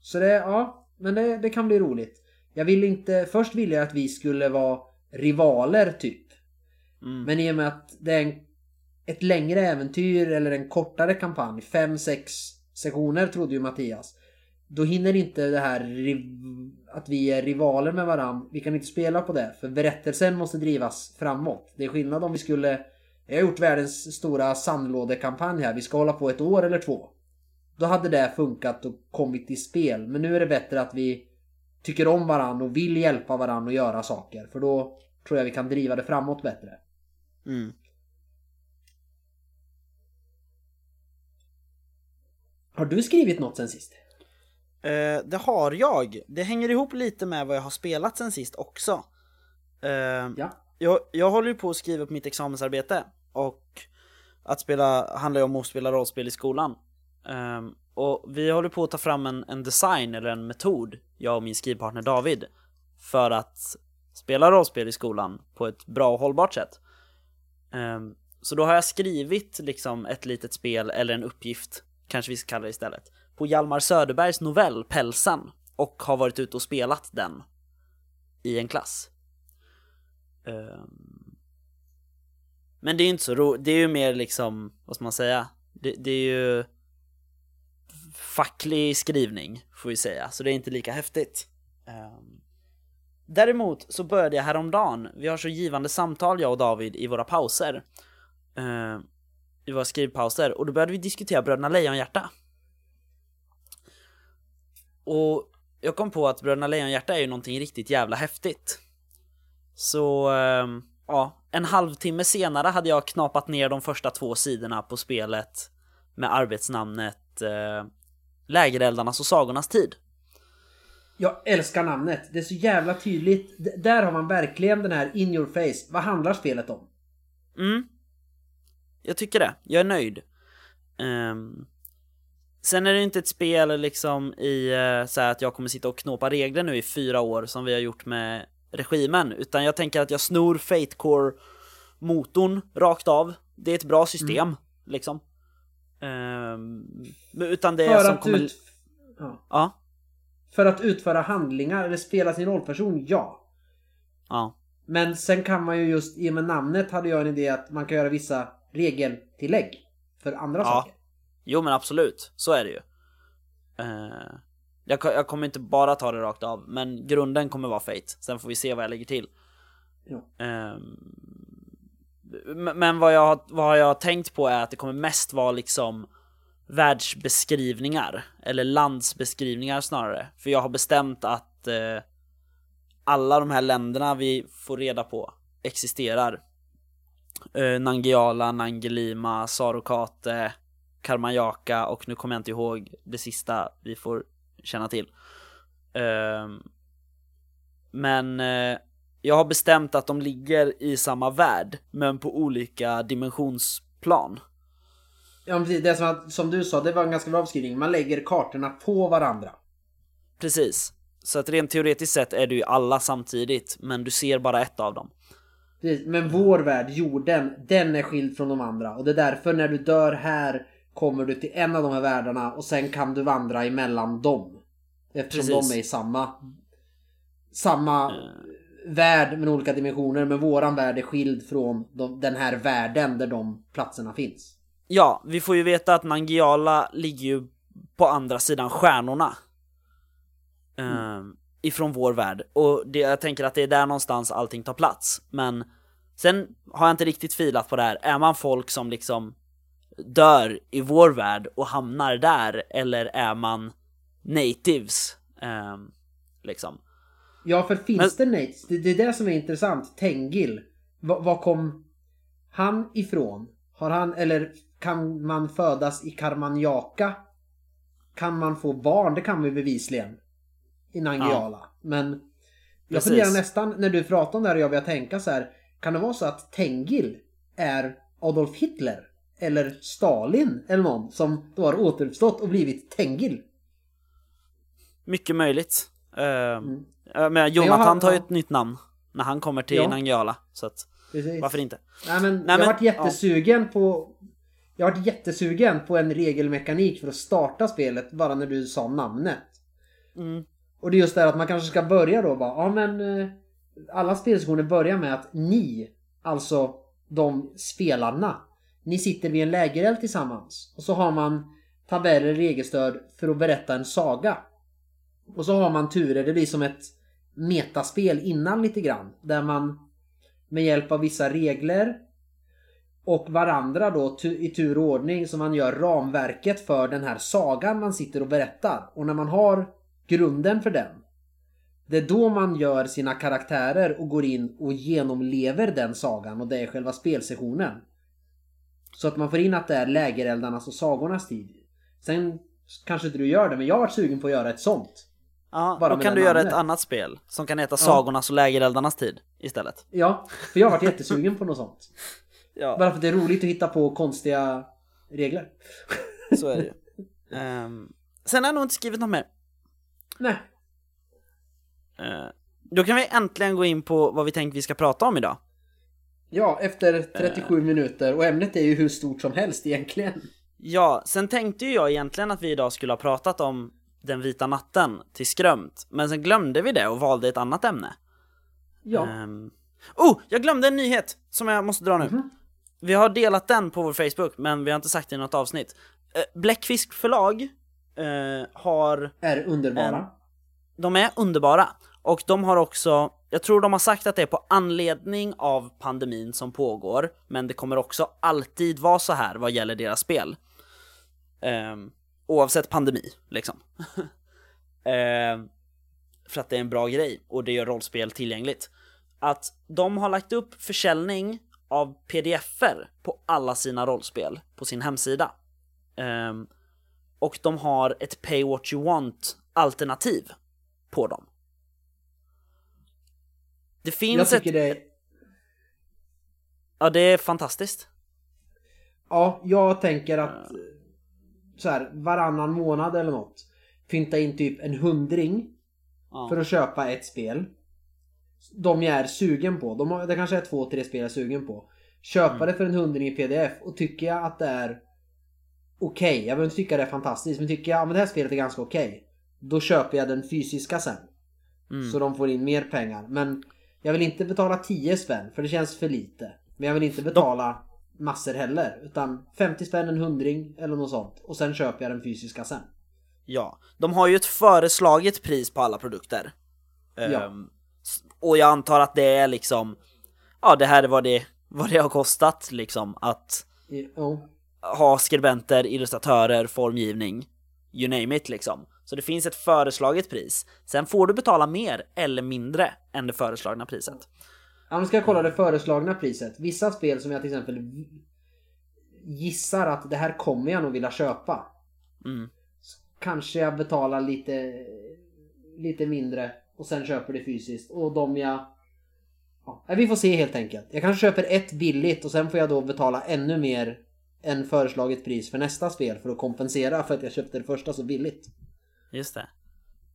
Så det, ja, men det, det kan bli roligt. Jag vill inte, först ville jag att vi skulle vara rivaler typ. Mm. Men i och med att det är en, ett längre äventyr eller en kortare kampanj, 5-6 sessioner trodde ju Mattias. Då hinner inte det här att vi är rivaler med varann. Vi kan inte spela på det. För berättelsen måste drivas framåt. Det är skillnad om vi skulle... Jag har gjort världens stora sandlådekampanj här. Vi ska hålla på ett år eller två. Då hade det funkat och kommit i spel. Men nu är det bättre att vi tycker om varann och vill hjälpa varann och göra saker. För då tror jag vi kan driva det framåt bättre. Mm. Har du skrivit något sen sist? Eh, det har jag. Det hänger ihop lite med vad jag har spelat sen sist också. Eh, Ja. jag, jag håller ju på att skriva på mitt examensarbete och att spela handlar ju om att spela rollspel i skolan. Ehm, och vi håller på att ta fram en, en design eller en metod, jag och min skrivpartner David, för att spela rollspel i skolan på ett bra och hållbart sätt. Um, så då har jag skrivit liksom ett litet spel eller en uppgift, kanske vi ska kalla det istället, på Hjalmar Söderbergs novell Pälsen och har varit ute och spelat den i en klass. Um, men det är ju inte så roligt, det är ju mer liksom, vad ska man säga, det, det är ju facklig skrivning får vi säga, så det är inte lika häftigt. Ehm, däremot så började jag häromdagen, vi har så givande samtal jag och David i våra pauser. Ehm, I våra skrivpauser, och då började vi diskutera Bröderna Lejonhjärta. Och jag kom på att Bröderna Lejonhjärta är ju någonting riktigt jävla häftigt. Så, ehm, ja, en halvtimme senare hade jag knapat ner de första två sidorna på spelet med arbetsnamnet eh, Lägereldarnas och sagornas tid. Jag älskar namnet. Det är så jävla tydligt. D- där har man verkligen den här in your face. Vad handlar spelet om? Mm. Jag tycker det. Jag är nöjd. Ehm, sen är det inte ett spel liksom i uh, så här att jag kommer sitta och knåpa regler nu i fyra år som vi har gjort med regimen, utan jag tänker att jag snor Fatecore motorn rakt av. Det är ett bra system, liksom. Men utan det är som kommer... ut... ja. Ja, För att utföra handlingar eller spela sin rollperson, ja. ja. Men sen kan man ju just, i och med namnet hade jag en idé att man kan göra vissa regeltillägg. För andra Ja. saker. Jo men absolut, så är det ju. Eh, jag, jag kommer inte bara ta det rakt av, men grunden kommer vara Fate. Sen får vi se vad jag lägger till. Ja. Ehm, men- vad jag, har- vad jag har tänkt på är att det kommer mest vara liksom världsbeskrivningar, eller landsbeskrivningar snarare. För jag har bestämt att, eh, alla de här länderna vi får reda på existerar. Eh, Nangiala, Nangelima, Sarokate, Karmanjaka och nu kommer jag inte ihåg det sista vi får känna till. Eh, men eh, jag har bestämt att de ligger i samma värld, men på olika dimensionsplan. Ja, precis. det som, som du sa, det var en ganska bra beskrivning. Man lägger kartorna på varandra. Precis. Så att rent teoretiskt sett är det ju alla samtidigt, men du ser bara ett av dem. Precis. Men vår värld, jorden, den är skild från de andra. Och det är därför när du dör här kommer du till en av de här världarna och sen kan du vandra emellan dem. Eftersom Precis. de är i samma samma värld med olika dimensioner. Men våran värld är skild från de, den här världen där de platserna finns. Ja, vi får ju veta att Nangiala ligger ju på andra sidan stjärnorna. Ehm, ifrån vår värld. Och det, jag tänker att det är där någonstans allting tar plats. Men sen har jag inte riktigt filat på det här. Är man folk som liksom dör i vår värld och hamnar där? Eller är man natives? Ehm, liksom. Ja, för finns det Nates? Det, det är det som är intressant. Tengil. Va- Var kom han ifrån? Har han, eller kan man födas i Karmanjaka? Kan man få barn? Det kan ju bevisligen. I Nangiala. Men jag Precis. funderar nästan, när du pratar om det här och jag börjar tänka så här. Kan det vara så att Tengil är Adolf Hitler? Eller Stalin? Eller någon som då har återuppstått och blivit Tengil? Mycket möjligt. Ehm, Mm. Men jag Jonathan tar ju ja. ett nytt namn när han kommer till Ja. Nangiala. Så att, varför inte? Nej men Nej, jag har men- varit jättesugen på Jag har varit jättesugen på en regelmekanik för att starta spelet bara när du sa namnet. Mm. Och det är just det att man kanske ska börja då bara, ja men eh, alla spelsessioner börjar med att ni, alltså de spelarna, ni sitter vid en lägereld tillsammans. Och så har man tabeller, regelstöd för att berätta en saga. Och så har man turer, det blir som ett metaspel innan lite grann. Där man med hjälp av vissa regler och varandra då i tur och ordning som man gör ramverket för den här sagan man sitter och berättar. Och när man har grunden för den det är då man gör sina karaktärer och går in och genomlever den sagan och det är själva spelsessionen. Så att man får in att det är lägereldarnas och sagornas tid. Sen kanske inte du gör det, men jag har varit sugen på att göra ett sånt. Ja, Bara då kan du göra namnet. ett annat spel som kan heta Sagornas och lägereldarnas tid istället. Ja, för jag har varit jättesugen på något sånt. Ja, Bara för att det är roligt att hitta på konstiga regler. så är det ju. Ehm, sen har jag nog inte skrivit något mer. Nej. Eh, då kan vi äntligen gå in på vad vi tänkt vi ska prata om idag. Ja, efter 37 minuter och ämnet är ju hur stort som helst egentligen. Ja, sen tänkte ju jag egentligen att vi idag skulle ha pratat om den vita natten till skrömt, men sen glömde vi det och valde ett annat ämne. Ja. Ehm, oh, jag glömde en nyhet som jag måste dra nu. Mhm. Vi har delat den på vår Facebook, men vi har inte sagt det i något avsnitt. Uh, Bläckfisk förlag eh, har, Är underbara. de är underbara, och de har också, jag tror de har sagt att det är på anledning av pandemin som pågår, men det kommer också alltid vara så här vad gäller deras spel. Ehm, oavsett pandemi, liksom. Ehm, för att det är en bra grej och det gör rollspel tillgängligt. Att de har lagt upp försäljning av pdf-er på alla sina rollspel på sin hemsida. Ehm, och de har ett pay what you want alternativ på dem. Det finns ett... det. Ja, det är fantastiskt. Ja, jag tänker att eh, så här, varannan månad eller något fynta in typ en hundring Ja. för att köpa ett spel. De jag är sugen på. De har, det kanske är två, tre spel jag är sugen på. Köpa Mm. det för en hundring i pdf och tycker jag att det är okej. jag behöver inte tycka det är fantastiskt. Men tycker jag att det här spelet är ganska okej. Då köper jag den fysiska sen. Mm. Så de får in mer pengar. Men jag vill inte betala 10 spänn för det känns för lite. Men jag vill inte betala massor heller. Utan 50 spänn, en hundring eller något sånt. Och sen köper jag den fysiska sen. Ja, de har ju ett föreslaget pris på alla produkter. Ja. S- och jag antar att det är liksom, ja det här är vad det, vad det har kostat liksom att Jo. ha skribenter, illustratörer, formgivning. you name it liksom. Så det finns ett föreslaget pris. Sen får du betala mer eller mindre än det föreslagna priset. Ja, nu ska jag kolla det föreslagna priset. Vissa spel som jag till exempel gissar att det här kommer jag nog vilja köpa. Mm. Kanske jag betalar lite, lite mindre och sen köper det fysiskt. Och de jag... Ja, vi får se helt enkelt. Jag kanske köper ett billigt och sen får jag då betala ännu mer än föreslaget pris för nästa spel för att kompensera för att jag köpte det första så billigt. Just det.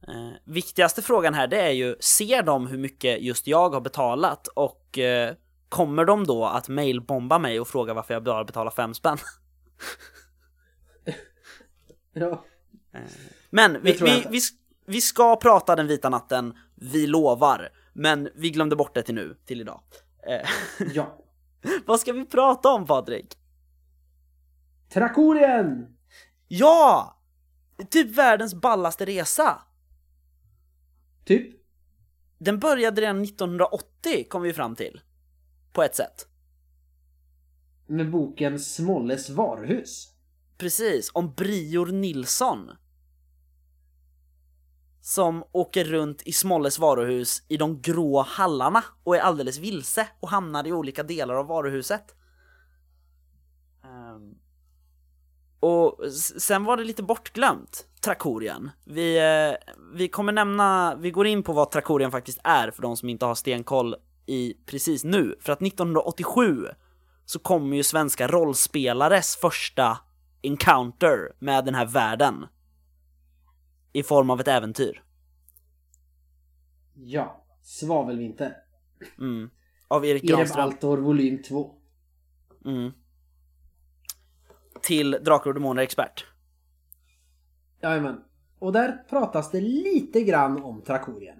Eh, viktigaste frågan här det är ju, ser de hur mycket just jag har betalat och eh, kommer de då att mailbomba mig och fråga varför jag bara betalar fem spänn? ja. Eh, men vi, vi, vi, vi ska prata den vita natten, vi lovar. Men vi glömde bort det till nu, till idag. Eh, ja. Vad ska vi prata om Patrik? Trakorien! Ja! Typ världens ballaste resa. Typ? Den började redan 1980 kom vi fram till. På ett sätt. Med boken Smolles varuhus. Precis, om Brior Nilsson. Som åker runt i Smolles varuhus i de grå hallarna och är alldeles vilse och hamnar i olika delar av varuhuset. Um, och sen var det lite bortglömt, Trakorien. Vi, eh, vi kommer nämna, vi går in på vad Trakorien faktiskt är för de som inte har stenkoll i precis nu. För att 1987 så kommer ju svenska rollspelares första encounter med den här världen. I form av ett äventyr. Ja, Svavelvinter. Mm. Av Erik Granström. Erev Altor volym 2. Mm till Drakar och Demoner Expert. Jajamän. Och där pratas det lite grann om Trakorien.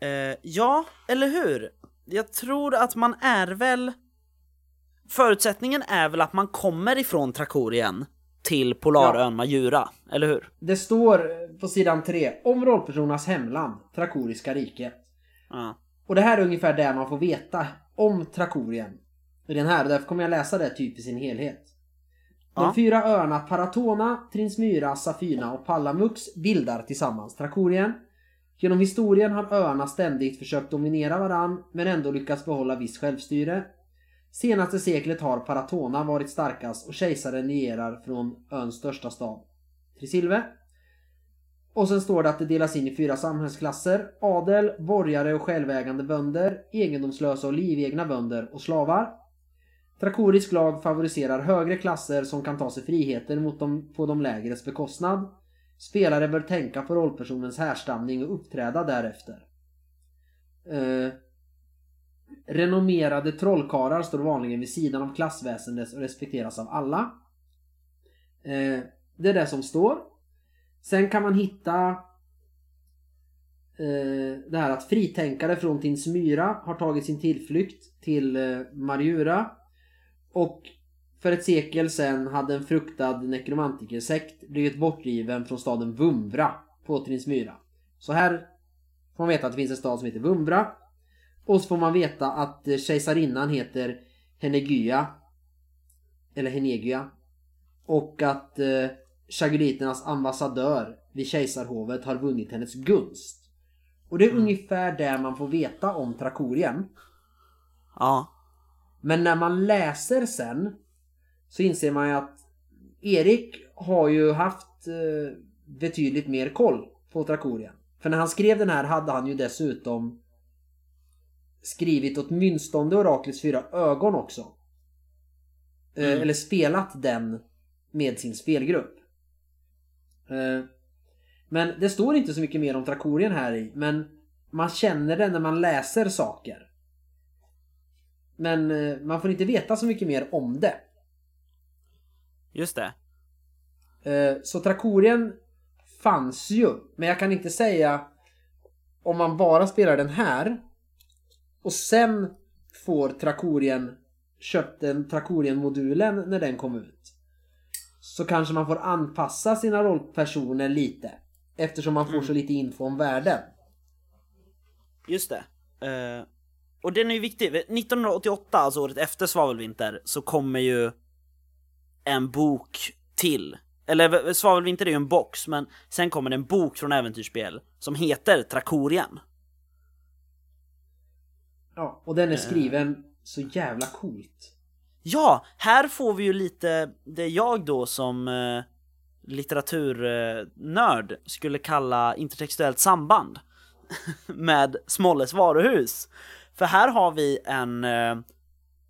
Eh, ja, eller hur? Jag tror att man är väl... Förutsättningen är väl att man kommer ifrån Trakorien till Polarön ja. Majura, eller hur? Det står på sidan 3 om rollpersonernas hemland, Trakoriska riket. Ja. Och det här är ungefär det man får veta om Trakorien. I den här, därför kommer jag läsa det typ i sin helhet. De ja. fyra öarna Paratona, Trinsmyra, Safina och Pallamux bildar tillsammans Trakorien. Genom historien har öarna ständigt försökt dominera varann men ändå lyckats behålla viss självstyre. Senaste seklet har Paratona varit starkast och kejsaren regerar från öns största stad, Trisilve. Och sen står det att det delas in i fyra samhällsklasser. Adel, borgare och självägande bönder, egendomslösa och livegna bönder och slavar. Trakorisk lag favoriserar högre klasser som kan ta sig friheter mot dem på de lägres bekostnad. Spelare bör tänka på rollpersonens härstamning och uppträda därefter. Eh, renommerade trollkarlar står vanligen vid sidan av klassväsendet och respekteras av alla. Eh, det är det som står. Sen kan man hitta eh, det här att fritänkare från Tinsmyra har tagit sin tillflykt till eh, Marjura och för ett sekel sedan hade en fruktad nekromantikersekt blivit bortdriven från staden Vumbra på Trinsmyra. Så här får man veta att det finns en stad som heter Vumbra. Och så får man veta att kejsarinnan heter Henegya. Eller Henegya. Och att eh, ambassadör vid kejsarhovet har vunnit hennes gunst. Och det är mm. ungefär det man får veta om Trakorien. Ja. Men när man läser sen så inser man ju att Erik har ju haft eh, betydligt mer koll på Trakorien. För när han skrev den här hade han ju dessutom skrivit åtminstone Oraklets fyra ögon också. Eh, mm. Eller spelat den med sin spelgrupp. Eh, men det står inte så mycket mer om Trakorien här i. Men man känner det när man läser saker. Men eh, man får inte veta så mycket mer om det. Just det. Eh, så Trakorien fanns ju. Men jag kan inte säga om man bara spelar den här och sen får Trakorien köpt den Trakorien-modulen när den kom ut. Så kanske man får anpassa sina rollpersoner lite. Eftersom man får mm. så lite info om världen. Just det. Uh, och den är ju viktig, 1988, alltså året efter Svavelvinter, så kommer ju en bok till eller Svavelvinter är ju en box, men sen kommer det en bok från äventyrsspel som heter Trakorien. Ja, och den är skriven så jävla coolt. Ja, här får vi ju lite det jag då som eh, litteraturnörd skulle kalla intertextuellt samband med Smolles varuhus. För här har vi en, eh, jag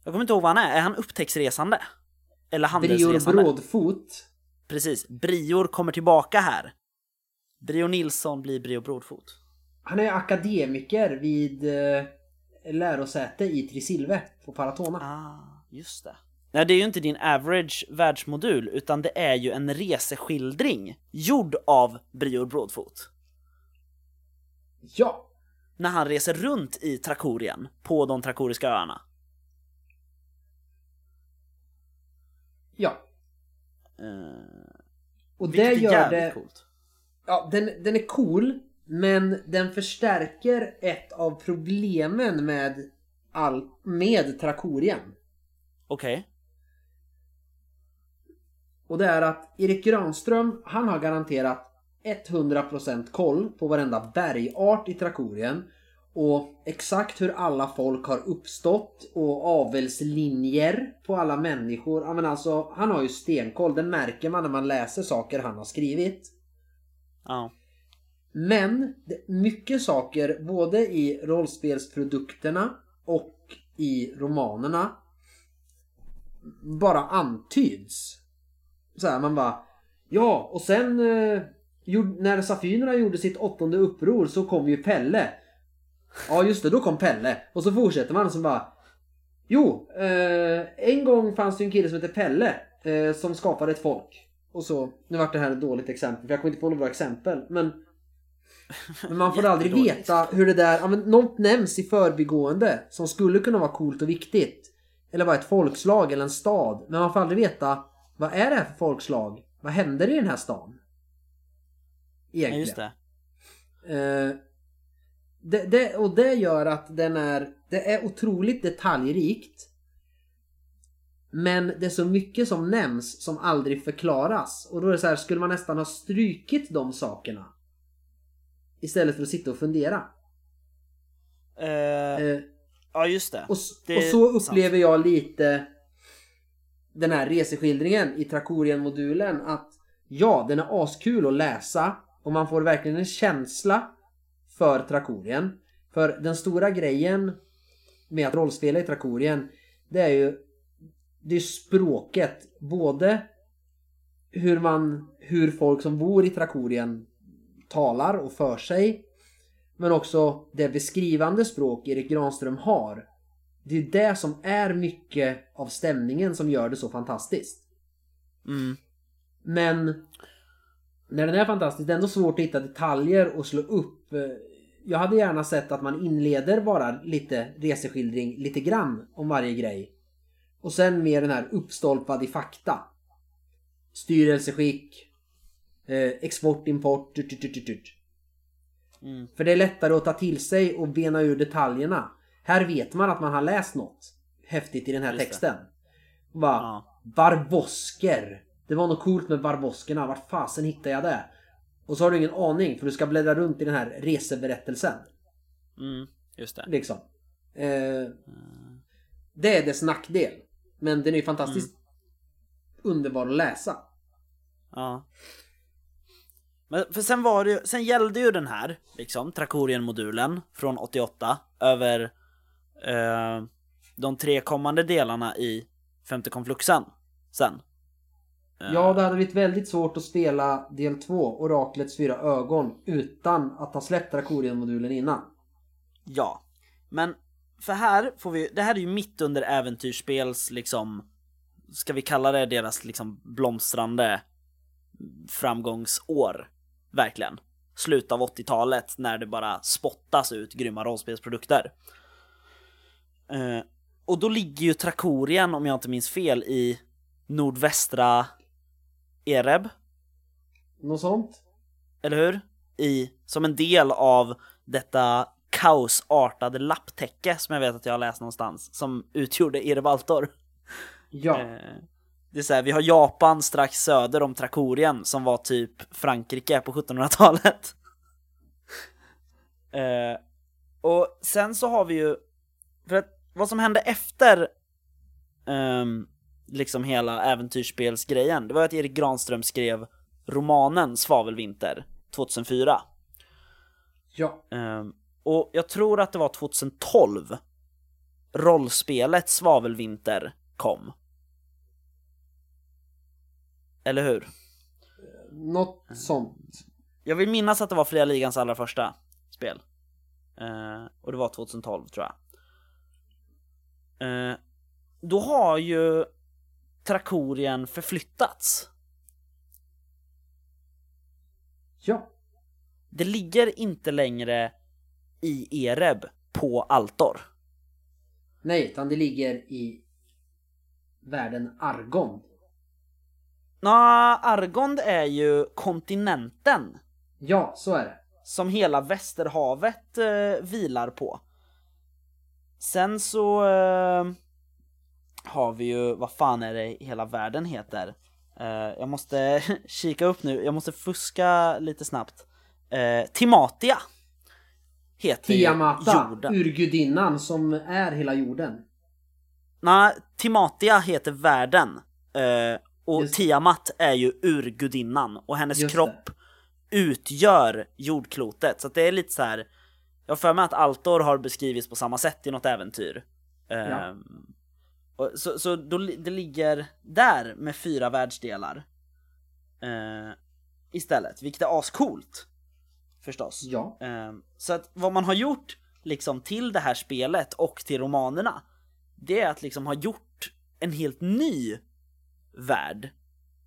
kommer inte ihåg vad han är, är han upptäcktsresande? Eller Brior handelsresande? Brådfot. Precis, Brior kommer tillbaka här. Brio Nilsson blir Brio Brådfot. Han är akademiker vid eh, lärosäte i Trisilve på Paratona. Ah, just det. Nej, det är ju inte din average världsmodul, utan det är ju en reseskildring gjord av Brior Brådfot. Ja! När han reser runt i Trakorien, på de trakoriska öarna. Ja. Eh, Och det gör det... coolt. Ja, den, den är cool. Men den förstärker ett av problemen med, all, med Trakorien. Okej. Och det är att Erik Granström, han har garanterat 100% koll på varenda bergart i Trakorien. Och exakt hur alla folk har uppstått och avelslinjer på alla människor. Ja, men alltså, han har ju stenkoll. Det märker man när man läser saker han har skrivit. Ja. Men mycket saker både i rollspelsprodukterna och i romanerna bara antyds. Så här, man bara Ja, och sen eh, när Safynerna gjorde sitt åttonde uppror så kom ju Pelle. Ja just det, då kom Pelle. Och så fortsätter man som bara Jo, eh, en gång fanns det en kille som hette Pelle eh, som skapade ett folk. Och så, nu vart det här ett dåligt exempel för jag kommer inte på några bra exempel. Men, men man får aldrig veta hur det där, ja men något nämns i förbigående som skulle kunna vara coolt och viktigt. Eller vara ett folkslag eller en stad. Men man får aldrig veta vad är det här för folkslag? Vad händer i den här stan? Ja, Egentligen. just det. Eh, det, det, och det gör att den är, det är otroligt detaljrikt. Men det är så mycket som nämns som aldrig förklaras. Och då är det så här, skulle man nästan ha strykit de sakerna? Istället för att sitta och fundera. Eh, Eh, ja, just det. och, Det och så sant. upplever jag lite den här reseskildringen i Trakorien-modulen att ja, den är askul att läsa och man får verkligen en känsla för Trakorien. För den stora grejen med att rollspela i Trakorien det är ju det är språket. Både hur man hur folk som bor i Trakorien talar och för sig men också det beskrivande språk Erik Granström har. Det är det som är mycket av stämningen som gör det så fantastiskt. Mm. Men när den är fantastisk, det är ändå svårt att hitta detaljer och slå upp. Jag hade gärna sett att man inleder bara lite reseskildring, lite grann om varje grej. Och sen mer den här uppstolpad i fakta. Styrelseskick, eh, export, import, tut, tut, tut, tut. Mm. För det är lättare att ta till sig och bena ur detaljerna. Här vet man att man har läst något häftigt i den här Just texten. Bara, Ja. Barbosker. Det var något coolt med barboskerna. Vart fasen hittade jag det? Och så har du ingen aning för du ska bläddra runt i den här reseberättelsen. Mm. Just det. Liksom. Eh, det är dess nackdel. Men den är ju fantastiskt underbar att läsa. Ja. Men för sen var det ju, sen gällde ju den här, liksom, Trakorien-modulen från 88 över eh, de tre kommande delarna i femte konfluxen sen. Eh, Ja, det hade blivit väldigt svårt att spela del 2, Oraklets fyra ögon, utan att ha släppt Drakorien-modulen innan. Ja. Men för här får vi, det här är ju mitt under äventyrsspels liksom, ska vi kalla det deras liksom blomstrande framgångsår. Verkligen. Slut av 80-talet när det bara spottas ut grymma rollspelsprodukter. Eh, och då ligger ju Trakorien, om jag inte minns fel, i nordvästra Ereb, Något sånt? eller hur? I, som en del av detta kaosartade lapptäcke som jag vet att jag har läst någonstans, som utgjorde Erebaltor. Ja. Eh, Det är så här, vi har Japan strax söder om Trakorien som var typ Frankrike på 1700-talet. eh, och sen så har vi ju, för att vad som hände efter ehm, liksom hela äventyrsspelsgrejen, det var att Erik Granström skrev romanen Svavelvinter 2004. Ja. Ehm, och jag tror att det var 2012 rollspelet Svavelvinter kom. Eller hur? Något sånt. Jag vill minnas att det var Fria Ligans allra första spel. Eh, och det var 2012 tror jag. Eh, då har ju Trakorien förflyttats. Ja. Det ligger inte längre i Ereb på Altor. Nej, utan det ligger i världen Argon. Nå, Argond är ju kontinenten Ja, så är det. som hela Västerhavet eh, vilar på. Sen så eh, har vi ju, vad fan är det hela världen heter? Eh, jag måste kika upp nu, jag måste fuska lite snabbt. Eh, Timatia heter Tiamata, jorden. urgudinnan som är hela jorden. Nej, Timatia heter världen. Eh, och Just- Tiamat är ju urgudinnan och hennes Just kropp utgör jordklotet. Så det är lite så här. Jag har för mig att Altor har beskrivits på samma sätt i något äventyr. Ja. Ehm, och, så så då, det ligger där med fyra världsdelar. Eh, istället, vilket är ascoolt. Förstås. Ja. Ehm, Så att vad man har gjort liksom till det här spelet och till romanerna Det är att liksom ha gjort en helt ny värld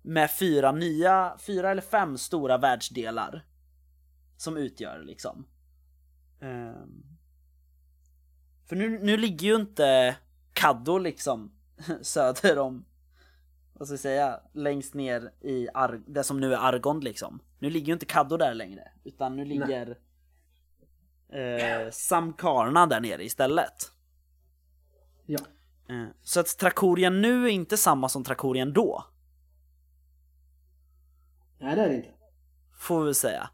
Med fyra nya, fyra eller fem stora världsdelar Som utgör liksom Ehm, För nu, nu ligger ju inte Kaddo liksom söder om vad ska jag säga, längst ner i Ar- det som nu är Argon liksom. Nu ligger ju inte Kaddo där längre, utan nu ligger eh, Samkarna där nere istället. Ja. Eh, så att Trakorien nu är inte samma som Trakorien då, Nej, det är det inte. får vi säga.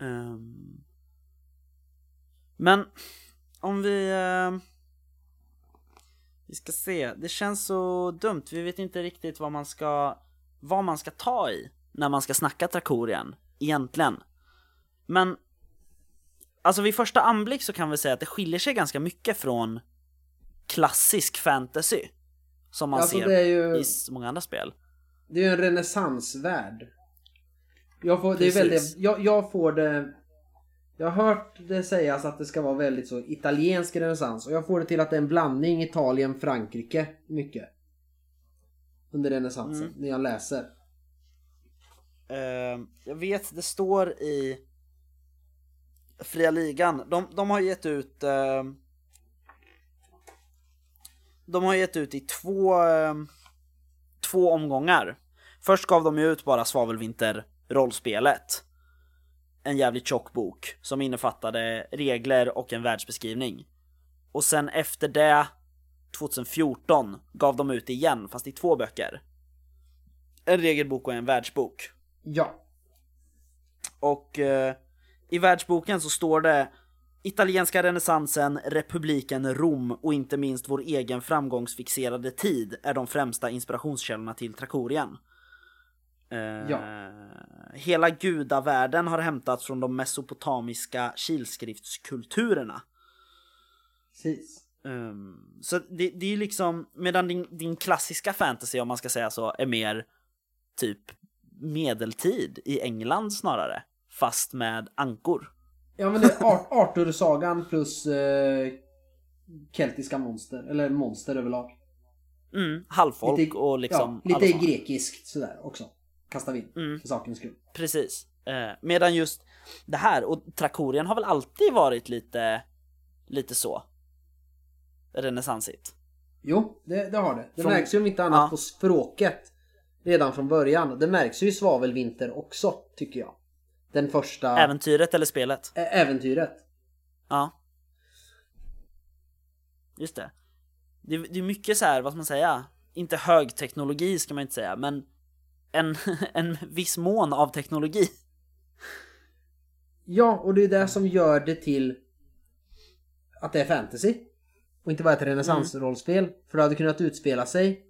Ehm, men om vi... eh, vi ska se, det känns så dumt, vi vet inte riktigt vad man ska, vad man ska ta i när man ska snacka Trakorien, egentligen. Men, alltså vid första anblick så kan vi säga att det skiljer sig ganska mycket från klassisk fantasy. Som man Alltså ser ju... i många andra spel. Det är ju en renässansvärld. Jag får, det är väldigt, jag, jag får det... Jag har hört det sägas att det ska vara väldigt så italiensk renässans och jag får det till att det är en blandning Italien-Frankrike mycket. Under renässansen, Mm. när jag läser. Eh, jag vet, det står i Fria Ligan, de, de har gett ut eh, De har gett ut i två eh, Två omgångar Först gav de ut bara Svavelvinter rollspelet En jävligt tjock bok som innefattade regler och en världsbeskrivning Och sen efter det 2014 gav de ut igen fast i två böcker En regelbok och en världsbok Ja. och eh, i världsboken så står det Italienska renässansen, republiken Rom och inte minst vår egen framgångsfixerade tid är de främsta inspirationskällorna till Trakorien. Eh, Ja. Hela gudavärlden har hämtats från de mesopotamiska kilskriftskulturerna. Precis. Um, så det, det är liksom, medan din, din klassiska fantasy om man ska säga så är mer typ medeltid i England snarare. Fast med ankor. Ja men det är Ar- Arthur-sagan plus eh, keltiska monster. Eller monster överlag. Mm, halvfolk Lite- och liksom ja, lite grekiskt sådär också. Kastar vi in. Mm. För sakens skull. Precis. Eh, medan just det här, och Trakorien har väl alltid varit lite, lite så. Renässansigt. Jo, det, det har det. Det Från- märks ju om inte annat Ja. på språket. Redan från början. Det märks ju i Svavelvinter också, tycker jag. Den första Äventyret eller spelet? ä- äventyret. Ja. Just det. Det, det är mycket så här, vad ska man säga? inte högteknologi ska man inte säga, men en, en viss mån av teknologi. Ja, och det är det som gör det till att det är fantasy. Och inte bara ett renässansrollspel. För det hade kunnat utspela sig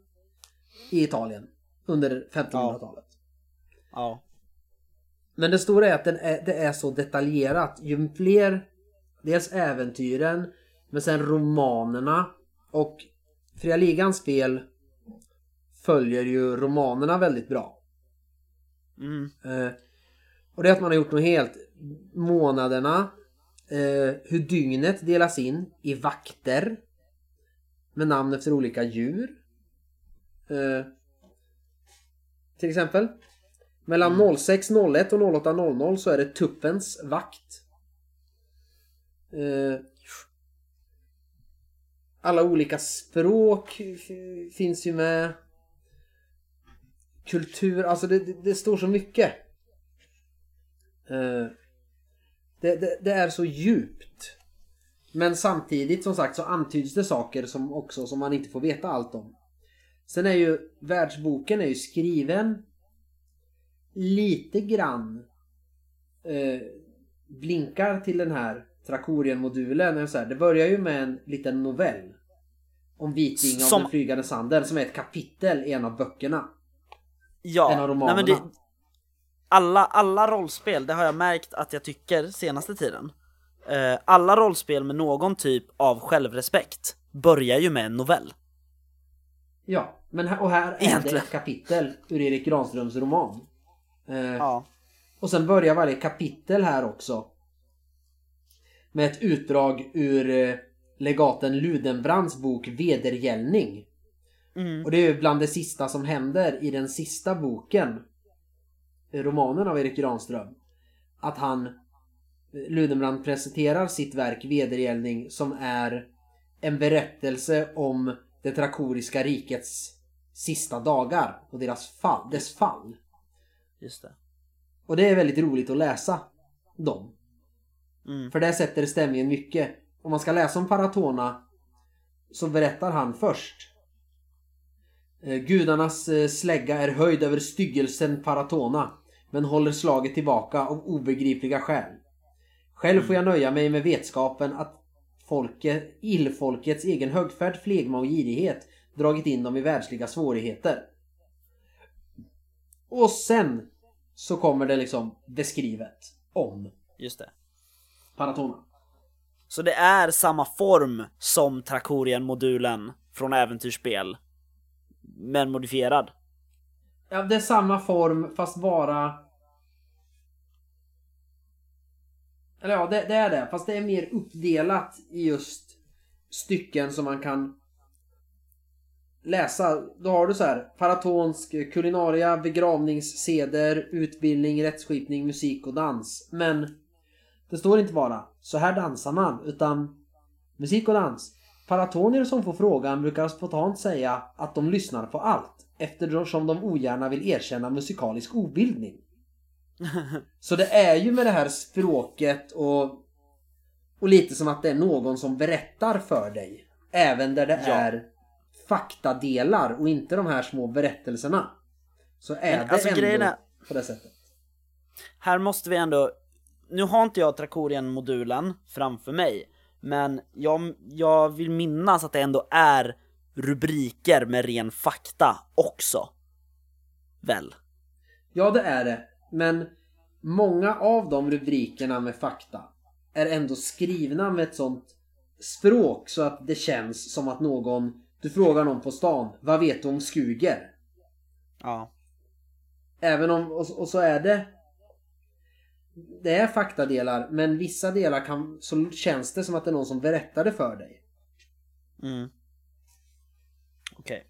i Italien under 1500-talet. Ja. Men det stora är att den är, det är så detaljerat. Ju fler, dels äventyren, men sen romanerna och Fria Ligans spel följer ju romanerna väldigt bra. Mm. Eh, och det är att man har gjort något helt månaderna, eh, hur dygnet delas in i vakter med namn efter olika djur. Eh, till exempel. Mellan 06.01 och 08.00 så är det tuppens vakt. Eh, alla olika språk finns ju med. Kultur, alltså det, det, det står så mycket. Eh, det, det, är så djupt. Men samtidigt som sagt så antyds det saker som också som man inte får veta allt om. Sen är ju världsboken är ju skriven lite grann eh, blinkar till den här Trakorien-modulen. Det börjar ju med en liten novell. Om Viking av Som- den flygande sanden som är ett kapitel i en av böckerna. Ja, En av romanerna. nej men det, alla, alla rollspel, det har jag märkt att jag tycker senaste tiden. Eh, alla rollspel med någon typ av självrespekt börjar ju med en novell. Ja, men här, och här är det Egentligen. ett kapitel ur Erik Granströms roman. Eh, Ja. Och sen börjar varje kapitel här också med ett utdrag ur eh, legaten Ludenbrands bok Vedergällning. Mm. Och det är ju bland det sista som händer i den sista boken, romanen av Erik Granström. Att han, eh, Ludenbrand presenterar sitt verk Vedergällning som är en berättelse om det trakoriska rikets sista dagar och deras fall, dess fall. Just det. Och det är väldigt roligt att läsa dem. Mm. För det sätter stämningen mycket. Om man ska läsa om Paratona så berättar han först. Eh, Gudarnas eh, slägga är höjd över styggelsen Paratona men håller slaget tillbaka av obegripliga skäl. Själv får jag nöja mig med vetskapen att folket, illfolkets egen högfärd, flegma och girighet dragit in dem i världsliga svårigheter. Och sen så kommer det liksom beskrivet om Just det. Paratona. Så det är samma form som Trakorien-modulen från äventyrsspel. Men modifierad. Ja, det är samma form fast bara... Eller ja, det, det är det. Fast det är mer uppdelat i just stycken som man kan läsa. Då har du så här paratonsk kulinaria, begravningsseder, utbildning, rättsskipning, musik och dans. Men det står inte bara så här dansar man utan musik och dans. Paratonier som får frågan brukar spontant säga att de lyssnar på allt eftersom de ogärna vill erkänna musikalisk obildning. Så det är ju med det här språket och, och lite som att det är någon som berättar för dig. Även där det Ja. är faktadelar och inte de här små berättelserna. Så är Men det alltså, ändå grejen är- på det sättet. Här måste vi ändå... Nu har inte jag Trakorien-modulen framför mig, men jag, jag vill minnas att det ändå är rubriker med ren fakta också. Väl? Ja, det är det. Men många av de rubrikerna med fakta är ändå skrivna med ett sånt språk så att det känns som att någon... Du frågar någon på stan, vad vet du om Skuger? Ja. Även om, och, och så är det Det är faktadelar men vissa delar kan, så känns det som att det är någon som berättar det för dig. Mm. Okej.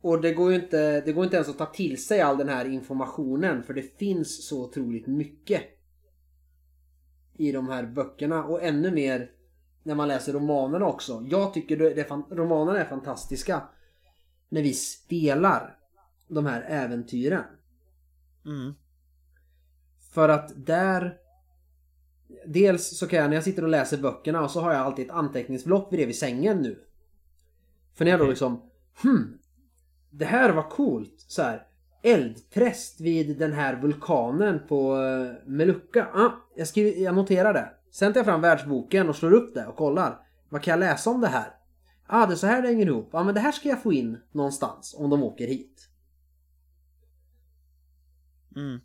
Och det går ju inte, det går inte ens att ta till sig all den här informationen för det finns så otroligt mycket i de här böckerna och ännu mer när man läser romanerna också. Jag tycker det, romanerna är fantastiska när vi spelar de här äventyren. Mm. För att där Dels så kan jag när jag sitter och läser böckerna och så har jag alltid ett anteckningsblock bredvid sängen nu. För när jag då liksom Hmm, det här var coolt. Så här, eldpräst vid den här vulkanen på uh, Melucca. Ah, jag, skriver, jag noterar det. Sen tar jag fram världsboken och slår upp det och kollar. Vad kan jag läsa om det här? Ah, det är så här det hänger ihop. Ja, ah, men det här ska jag få in någonstans om de åker hit. Mm.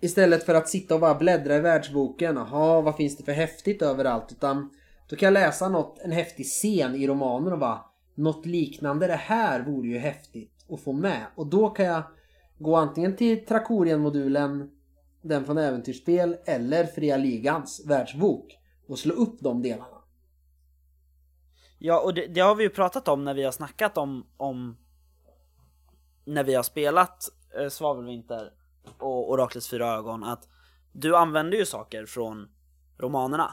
Istället för att sitta och bara bläddra i världsboken. Jaha, vad finns det för häftigt överallt? Utan då kan jag läsa något, en häftig scen i romanen och bara något liknande det här vore ju häftigt att få med. Och då kan jag gå antingen till Trakorien-modulen, den från Äventyrsspel, eller Fria Ligans världsbok och slå upp de delarna. Ja, och det, det, har vi ju pratat om när vi har snackat om, om när vi har spelat eh, Svavelvinter och Oraklets fyra ögon, att du använder ju saker från romanerna.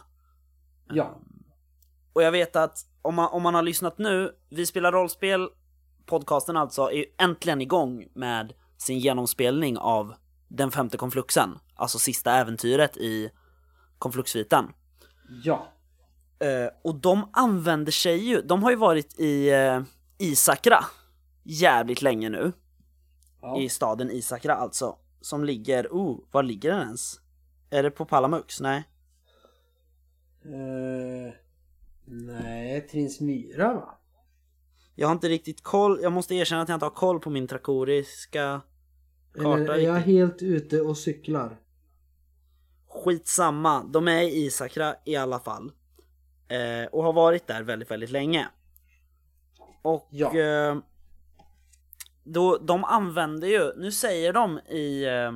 Ja. Och jag vet att om man, om man har lyssnat nu, vi spelar rollspel, podcasten alltså, är ju äntligen igång med sin genomspelning av den femte konfluxen, alltså sista äventyret i konfluxsviten. Ja. Uh, och de använder sig ju, de har ju varit i uh, Isakra jävligt länge nu. Ja. I staden Isakra alltså. Som ligger, oh, var ligger den ens? Är det på Palamux? Nej. Uh, nej, Trinsmyra va? Jag har inte riktigt koll, jag måste erkänna att jag inte har koll på min trakoriska karta Eller är jag helt ute och cyklar? Skitsamma, de är i Isakra i alla fall. Eh, och har varit där väldigt, väldigt länge. Och ja. eh, då, de använder ju, nu säger de i, eh,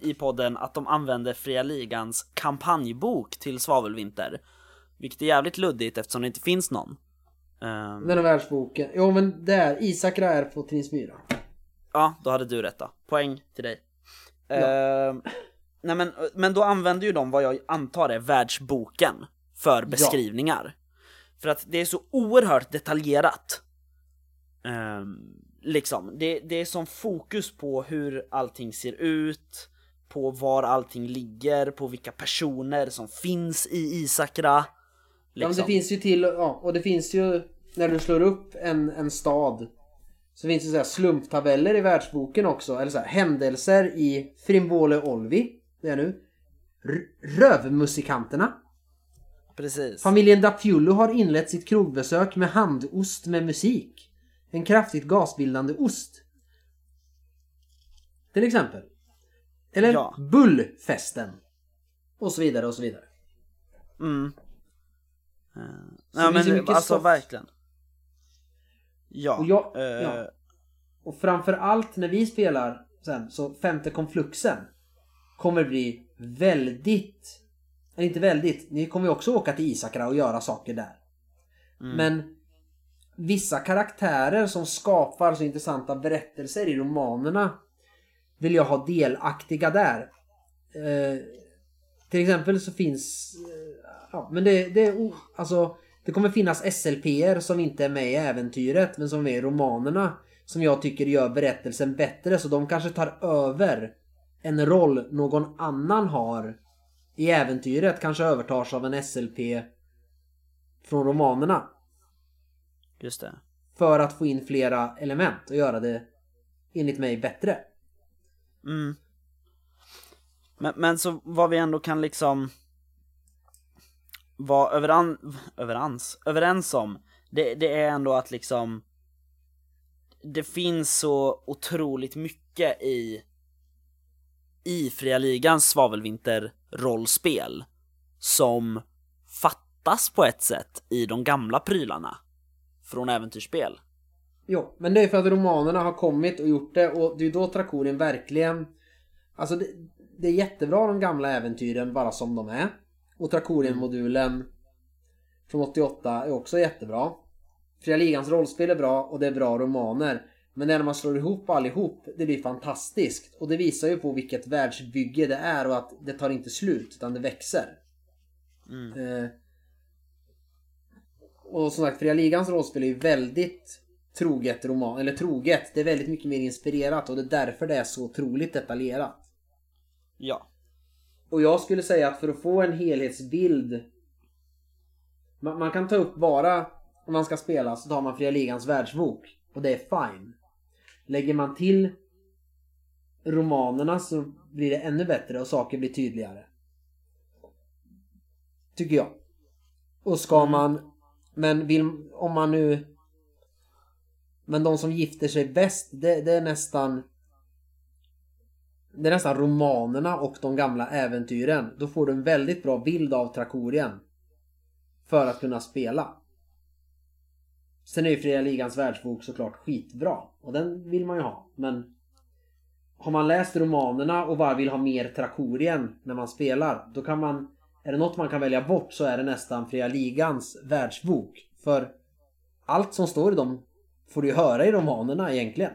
i podden att de använder Fria Ligans kampanjbok till Svavelvinter. Vilket är jävligt luddigt eftersom det inte finns någon. Um, Den är världsboken. Jo men där, Isakra är på Trinsmyra. Ja, då hade du rätt då. Poäng till dig. Ja. Uh, nej men, men då använder ju de vad jag antar är världsboken för beskrivningar. Ja. För att det är så oerhört detaljerat. Um, liksom, det, det är som fokus på hur allting ser ut, på var allting ligger, på vilka personer som finns i Isakra. Liksom. Ja, det finns ju till, ja, och det finns ju när du slår upp en, en stad så finns det så här slumptabeller i världsboken också, eller så här, händelser i Frimbole Olvi, det är nu. R rövmusikanterna. Precis. Familjen Dapiullo har inlett sitt krogbesök med handost med musik. En kraftigt gasbildande ost. Till exempel. Eller ja. Bullfesten. Och så vidare och så vidare. Mm. Uh, ja men alltså stoff. verkligen. Ja. Och, jag, uh, ja. och framförallt när vi spelar sen så femte konfluxen kommer bli väldigt eller inte väldigt, ni kommer ju också åka till Isakra och göra saker där. Mm. Men vissa karaktärer som skapar så intressanta berättelser i romanerna vill jag ha delaktiga där. Eh, till exempel så finns... Eh, ja, men det, det, alltså, det kommer finnas SLPR som inte är med i äventyret men som är med i romanerna. Som jag tycker gör berättelsen bättre så de kanske tar över en roll någon annan har i äventyret kanske övertas av en SLP från romanerna. Just det. För att få in flera element och göra det enligt mig bättre. Mm. Men, men så vad vi ändå kan liksom vara överan, överens, överens om det, det är ändå att liksom det finns så otroligt mycket i i Fria Ligans svavelvinter rollspel som fattas på ett sätt i de gamla prylarna från äventyrsspel. Jo, men det är för att romanerna har kommit och gjort det och det är då Trakorien verkligen... Alltså det, det är jättebra de gamla äventyren bara som de är. Och Trakorien-modulen från 88 är också jättebra. Fria Ligans rollspel är bra och det är bra romaner. Men när man slår ihop allihop, det blir fantastiskt. Och det visar ju på vilket världsbygge det är och att det tar inte slut utan det växer. Mm. Eh, och som sagt, Fria Ligans rollspel är ju väldigt troget roman, eller troget. Det är väldigt mycket mer inspirerat och det är därför det är så otroligt detaljerat. Ja. Och jag skulle säga att för att få en helhetsbild man, man kan ta upp bara om man ska spela så tar man Fria Ligans världsbok och det är fine. Lägger man till romanerna så blir det ännu bättre och saker blir tydligare. Tycker jag. Och ska Mm. man... Men vill, om man nu... Men de som gifter sig bäst, det, det är nästan... Det är nästan romanerna och de gamla äventyren. Då får du en väldigt bra bild av Trakorien. För att kunna spela. Sen är ju Fria Ligans världsbok såklart skitbra. Och den vill man ju ha. Men har man läst romanerna och bara vill ha mer Trakorien när man spelar. Då kan man... Är det något man kan välja bort så är det nästan Fria Ligans världsbok. För allt som står i dem får du ju höra i romanerna egentligen.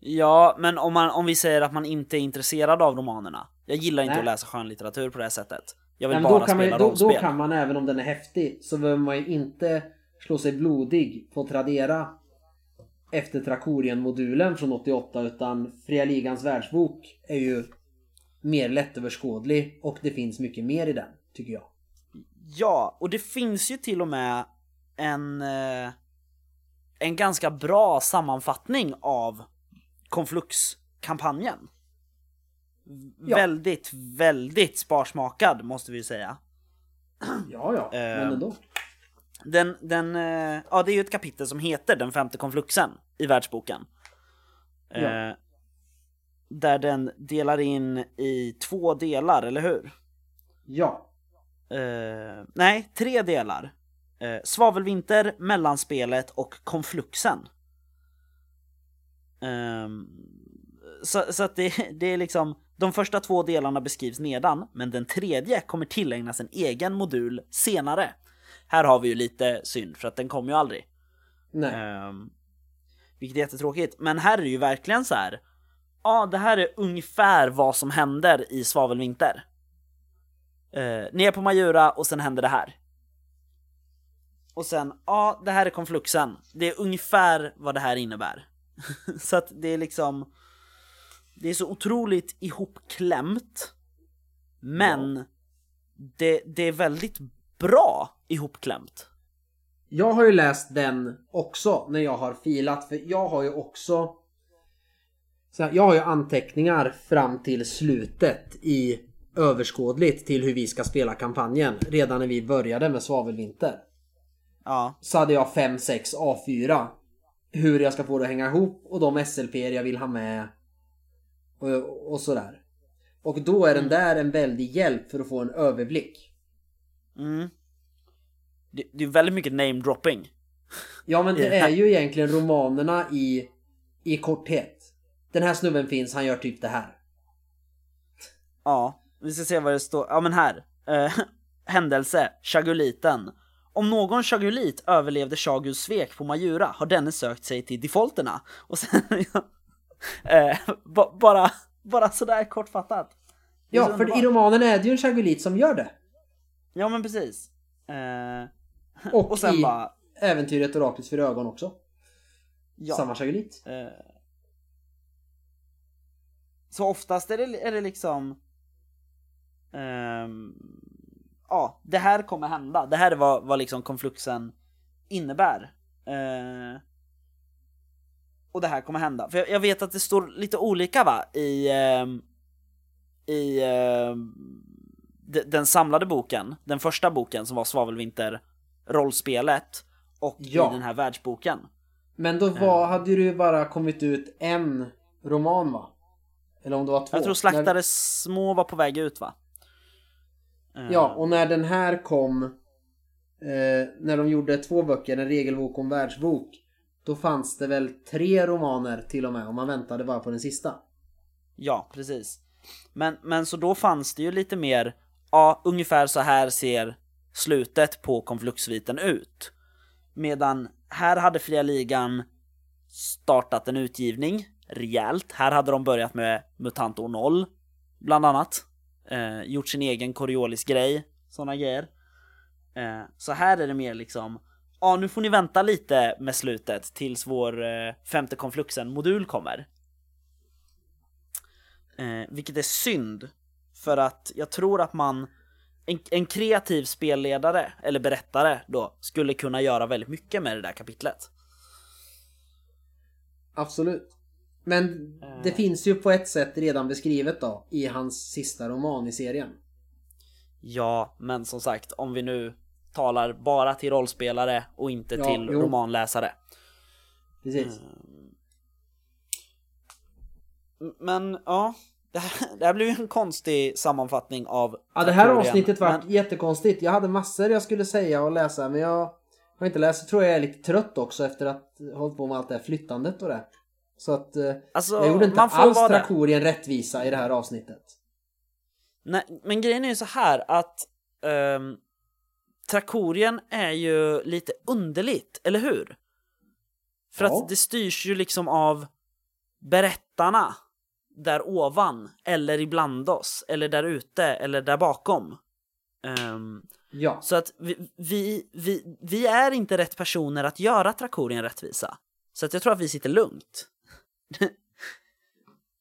Ja, men om, man, om vi säger att man inte är intresserad av romanerna. Jag gillar inte Nej. att läsa skönlitteratur på det här sättet. Jag vill Nej, bara kan man, spela ju- då, rollspel. då kan man även om den är häftig så behöver man ju inte slå sig blodig på Tradera efter Trakorien-modulen från 88 utan Fria Ligans världsbok är ju mer lättöverskådlig och det finns mycket mer i den, tycker jag. Ja, och det finns ju till och med en, eh, en ganska bra sammanfattning av Konflux-kampanjen. Ja. Väldigt, väldigt sparsmakad måste vi ju säga. Ja, ja, Eh, men ändå. Den, den, eh, ja det är ju ett kapitel som heter Den femte konfluxen i världsboken. Ja. Eh, där den delar in i två delar, eller hur? Ja. Eh, nej, tre delar. Eh, svavelvinter, mellanspelet och konfluxen. Ehm, så, så att det, det är liksom, de första två delarna beskrivs nedan, men den tredje kommer tillägnas en egen modul senare. Här har vi ju lite synd, för att den kommer ju aldrig. Nej. Ehm, vilket är jättetråkigt. Men här är det ju verkligen så här. Ja, det här är ungefär vad som händer i Svavelvinter. Ni är på Majura och sen händer det här. Och sen, ja, det här är konfluxen. Det är ungefär vad det här innebär. så att det är liksom... Det är så otroligt ihopklämt. Men det, det är väldigt bra ihopklämt. Jag har ju läst den också när jag har filat för jag har ju också så här, Jag har ju anteckningar fram till slutet i överskådligt till hur vi ska spela kampanjen redan när vi började med Svavelvinter. Ja, Så hade jag 5-6 A4 hur jag ska få det att hänga ihop och de SLP jag vill ha med och, och sådär. Och då är den där en väldig hjälp för att få en överblick. mm. det, det är väldigt mycket namedropping. Ja men det är ju egentligen romanerna i, i korthet. Den här snubben finns, han gör typ det här. Ja, vi ska se vad det står. Ja men här. Eh, händelse, Chaguliten. Om någon Chagulit överlevde Chagus svek på Majura har denne sökt sig till defaulterna. Och sen, eh, ba- bara, bara sådär kortfattat. Ja, för i underbart. romanen är det ju en Chagulit som gör det. Ja men precis. Eh, Och, och sen i bara, äventyret Oraklets för ögon också. ja. Samma Chagulit. Eh, så oftast är det, är det liksom ehm, Ja, det här kommer hända. Det här är vad, vad liksom konfluxen innebär. Eh, och det här kommer hända. För jag, jag vet att det står lite olika va i ehm, i ehm, de- den samlade boken, den första boken som var Svavelvinter rollspelet och Ja. i den här världsboken. Men då var, hade det ju bara kommit ut en roman va? Eller om det var två. Jag tror Slaktare små var på väg ut va? Eh, När, ja, och när den här kom eh, När de gjorde två böcker, en regelbok och en världsbok Då fanns det väl tre romaner till och med och man väntade bara på den sista. Ja, precis. Men, men så då fanns det ju lite mer, ja, ungefär så här ser slutet på konfluxsviten ut. Medan här hade Fria Ligan startat en utgivning rejält. Här hade de börjat med MUTANT år 0, bland annat. Eh, gjort sin egen Coriolis-grej, såna grejer. Eh, så här är det mer liksom, ja nu får ni vänta lite med slutet tills vår eh, femte konfluxen-modul kommer. Eh, vilket är synd, för att jag tror att man en, en kreativ spelledare, eller berättare då, skulle kunna göra väldigt mycket med det där kapitlet. Absolut. Men det Eh. finns ju på ett sätt redan beskrivet då i hans sista roman i serien. Ja, men som sagt, om vi nu talar bara till rollspelare och inte Ja, till jo. romanläsare. Precis. M- Men ja, det här, det här blev ju en konstig sammanfattning av Ja, det här avsnittet var men- jättekonstigt. Jag hade massor jag skulle säga och läsa men jag har inte läst. Jag tror jag är lite trött också efter att ha hållit på med allt det här flyttandet och det. Så att eh, Alltså, jag gjorde inte man får alls. Trakorien rättvisa i det här avsnittet. Nej, men grejen är ju så här att um, Trakorien är ju lite underligt, eller hur? För Ja. att det styrs ju liksom av berättarna där ovan, eller ibland oss, eller där ute, eller där bakom. Ehm, Ja. så att vi, vi, vi, vi är inte rätt personer att göra Trakorien rättvisa. Så att jag tror att vi sitter lugnt.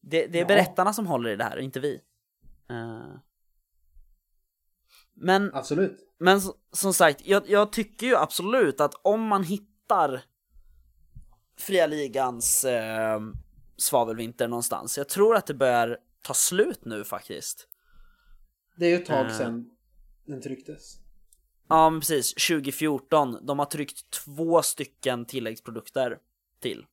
Det, det är Ja. berättarna som håller i det här, och inte vi. Eh. Men, Absolut. men som sagt, jag, jag tycker ju absolut att om man hittar Fria Ligans eh, svavelvinter någonstans, jag tror att det börjar ta slut nu faktiskt. Det är ju ett tag Eh. sedan den trycktes. Ja men precis, 2014. De har tryckt två stycken tilläggsprodukter till.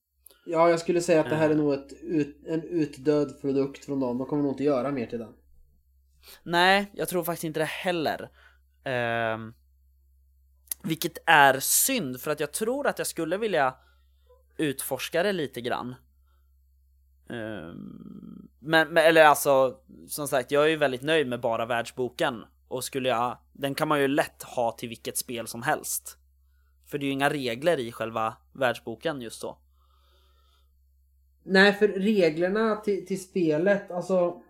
Ja, jag skulle säga att det här är Eh. nog ett ut, en utdöd produkt från dem. De kommer nog inte göra mer till den. Nej, jag tror faktiskt inte det heller. Ehm, vilket är synd, för att jag tror att jag skulle vilja utforska det lite grann. Ehm, men, men, eller alltså, som sagt, jag är ju väldigt nöjd med bara världsboken. Och skulle jag, den kan man ju lätt ha till vilket spel som helst. För det är ju inga regler i själva världsboken just så. Nej, för reglerna till, till spelet, alltså...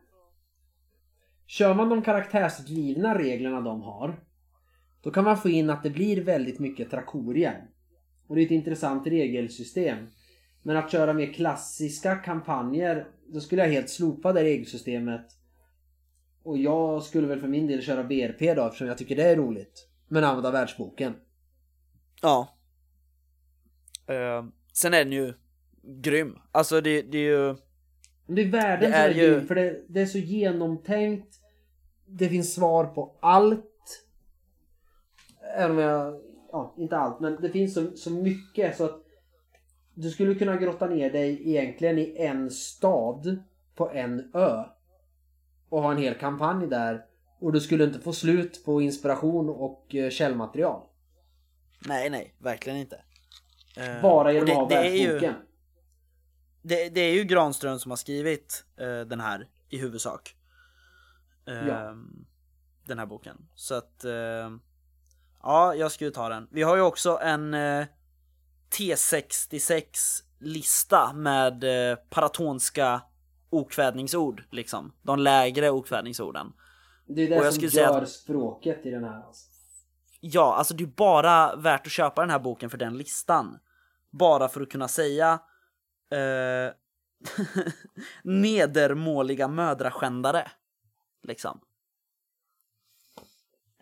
Kör man de karaktärsdrivna reglerna de har, då kan man få in att det blir väldigt mycket trakorier. Och det är ett intressant regelsystem. Men att köra mer klassiska kampanjer, då skulle jag helt slopa det regelsystemet. Och jag skulle väl för min del köra BRP då, eftersom jag tycker det är roligt. Men använda världsboken. Ja. Ehm, sen är den ju grym. Alltså det, det är ju... Det är världen Det är är ju- grym, för det, det är så genomtänkt. Det finns svar på allt. Även om jag... Ja, inte allt, men det finns så, så mycket så att du skulle kunna grotta ner dig egentligen i en stad på en ö. Och ha en hel kampanj där. Och du skulle inte få slut på inspiration och eh, källmaterial. Nej, nej, verkligen inte. Ehm, Bara genom att ha världsboken. Det, det är ju Granström som har skrivit eh, den här i huvudsak. Ehm, Ja. Den här boken. Så att... ehm, ja, jag skulle ta den. Vi har ju också en eh, T66-lista med eh, paratonska okvädningsord, liksom. De lägre okvädningsorden. Det är det jag som gör att- språket i den här. Alltså. Ja, alltså det är bara värt att köpa den här boken för den listan. Bara för att kunna säga eh, nedermåliga mödraskändare. Liksom.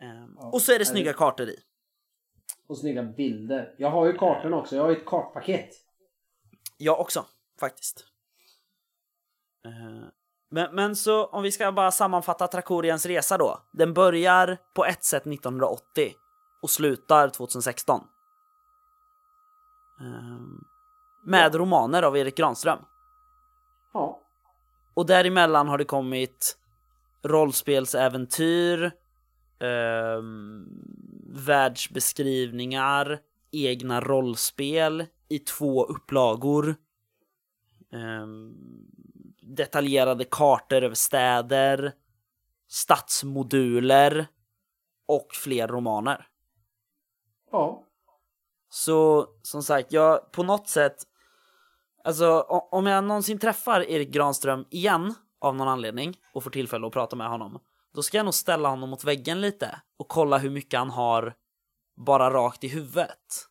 Ehm, Ja, och så är det snygga det- kartor i. Och snygga bilder. Jag har ju kartorna också. Jag har ju ett kartpaket. Jag också, faktiskt. Eh, men, men så om vi ska bara sammanfatta Trakoriens resa då. Den börjar på ett sätt 1980 och slutar 2016. Ehm, med romaner av Erik Granström. Ja. Och däremellan har det kommit rollspelsäventyr, ehm, världsbeskrivningar, egna rollspel i två upplagor, ehm, detaljerade kartor över städer, stadsmoduler och fler romaner. Ja. Så som sagt, jag på något sätt Alltså om jag någonsin träffar Erik Granström igen av någon anledning och får tillfälle att prata med honom Då ska jag nog ställa honom mot väggen lite och kolla hur mycket han har bara rakt i huvudet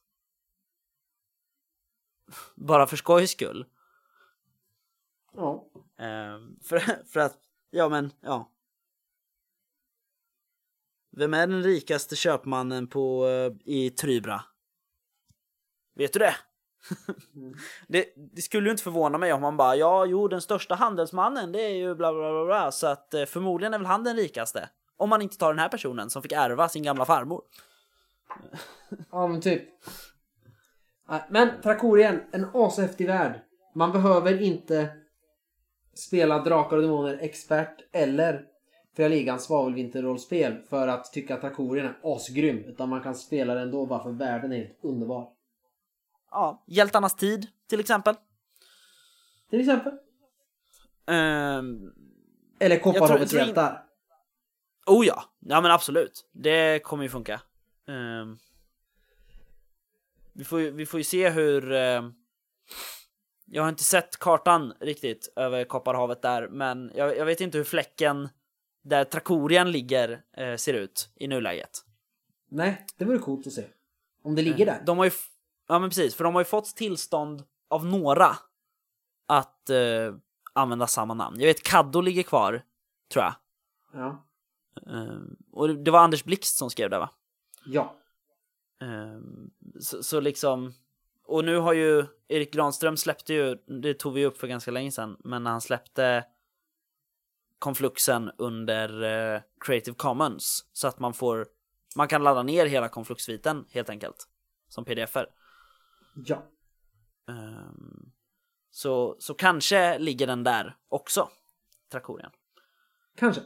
Bara för skojs skull Ja. Ehm, för, för att, ja men, ja Vem är den rikaste köpmannen på, eh, i Trybra? Vet du det? Det, det skulle ju inte förvåna mig om man bara ja, jo, den största handelsmannen, det är ju bla bla bla bla, så att eh, förmodligen är väl han den rikaste. Om man inte tar den här personen som fick ärva sin gamla farmor. Ja men typ. Nej, Men Trakorien, en ashäftig värld. Man behöver inte spela Drakar och Demoner expert eller Fria Ligans svavelvinterrollspel för att tycka att Trakorien är asgrym. Utan man kan spela den ändå bara för världen är helt underbar. Ja, Hjältarnas tid till exempel. Till exempel. Ehm, Eller Kopparhavets tror in- hjältar. oh ja, ja men absolut. Det kommer ju funka. Ehm, vi, får ju, vi får ju se hur... ehm, jag har inte sett kartan riktigt över Kopparhavet där, men jag, jag vet inte hur fläcken där Trakorien ligger eh, ser ut i nuläget. Nej, det vore coolt att se. Om det ligger där. De har ju... Ja men precis, för de har ju fått tillstånd av några att eh, använda samma namn. Jag vet Kaddo ligger kvar, tror jag. Ja. Ehm, och det- var Anders Blixt som skrev det va? Ja. Ehm, så, så liksom... Och nu har ju Erik Granström släppte ju, det tog vi upp för ganska länge sedan, men när han släppte konfluxen under eh, Creative Commons så att man får, man kan ladda ner hela konfluxsviten helt enkelt som pdf-er. Ja. Ehm, så, så kanske ligger den där också, Trakorien. Kanske.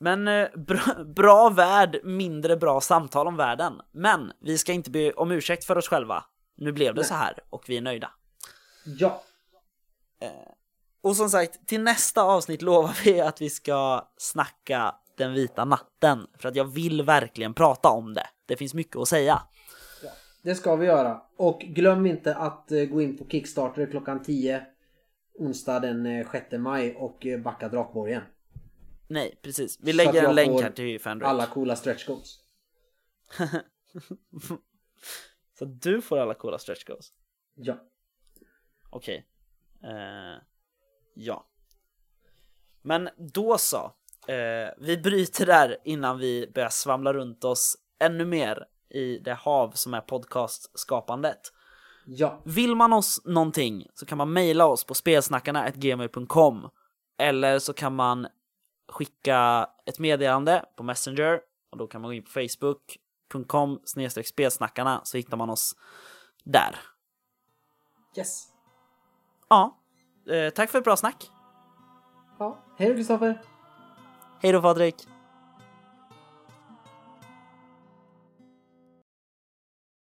Men eh, bra, bra värld, mindre bra samtal om världen. Men vi ska inte be om ursäkt för oss själva. Nu blev det Nej. så här och vi är nöjda. Ja. Och som sagt, till nästa avsnitt lovar vi att vi ska snacka den vita natten. För att jag vill verkligen prata om det. Det finns mycket att säga. Det ska vi göra. Och glöm inte att eh, gå in på Kickstarter klockan 10 onsdag den eh, 6 maj och eh, backa Drakborgen. Nej, precis. Vi lägger en länk här till Fandrake. Alla coola stretch goals. Så att du får alla coola stretch goals. Ja. Okej. Eh, ja. Men då så. Eh, vi bryter där innan vi börjar svamla runt oss ännu mer i det hav som är podcastskapandet. Ja. Vill man oss någonting så kan man mejla oss på spelsnackarna.gmail.com eller så kan man skicka ett meddelande på Messenger och då kan man gå in på facebook.com spelsnackarna så hittar man oss där. Yes. Ja, eh, tack för ett bra snack. Ja. Hej då Kristoffer. Hej då Patrik!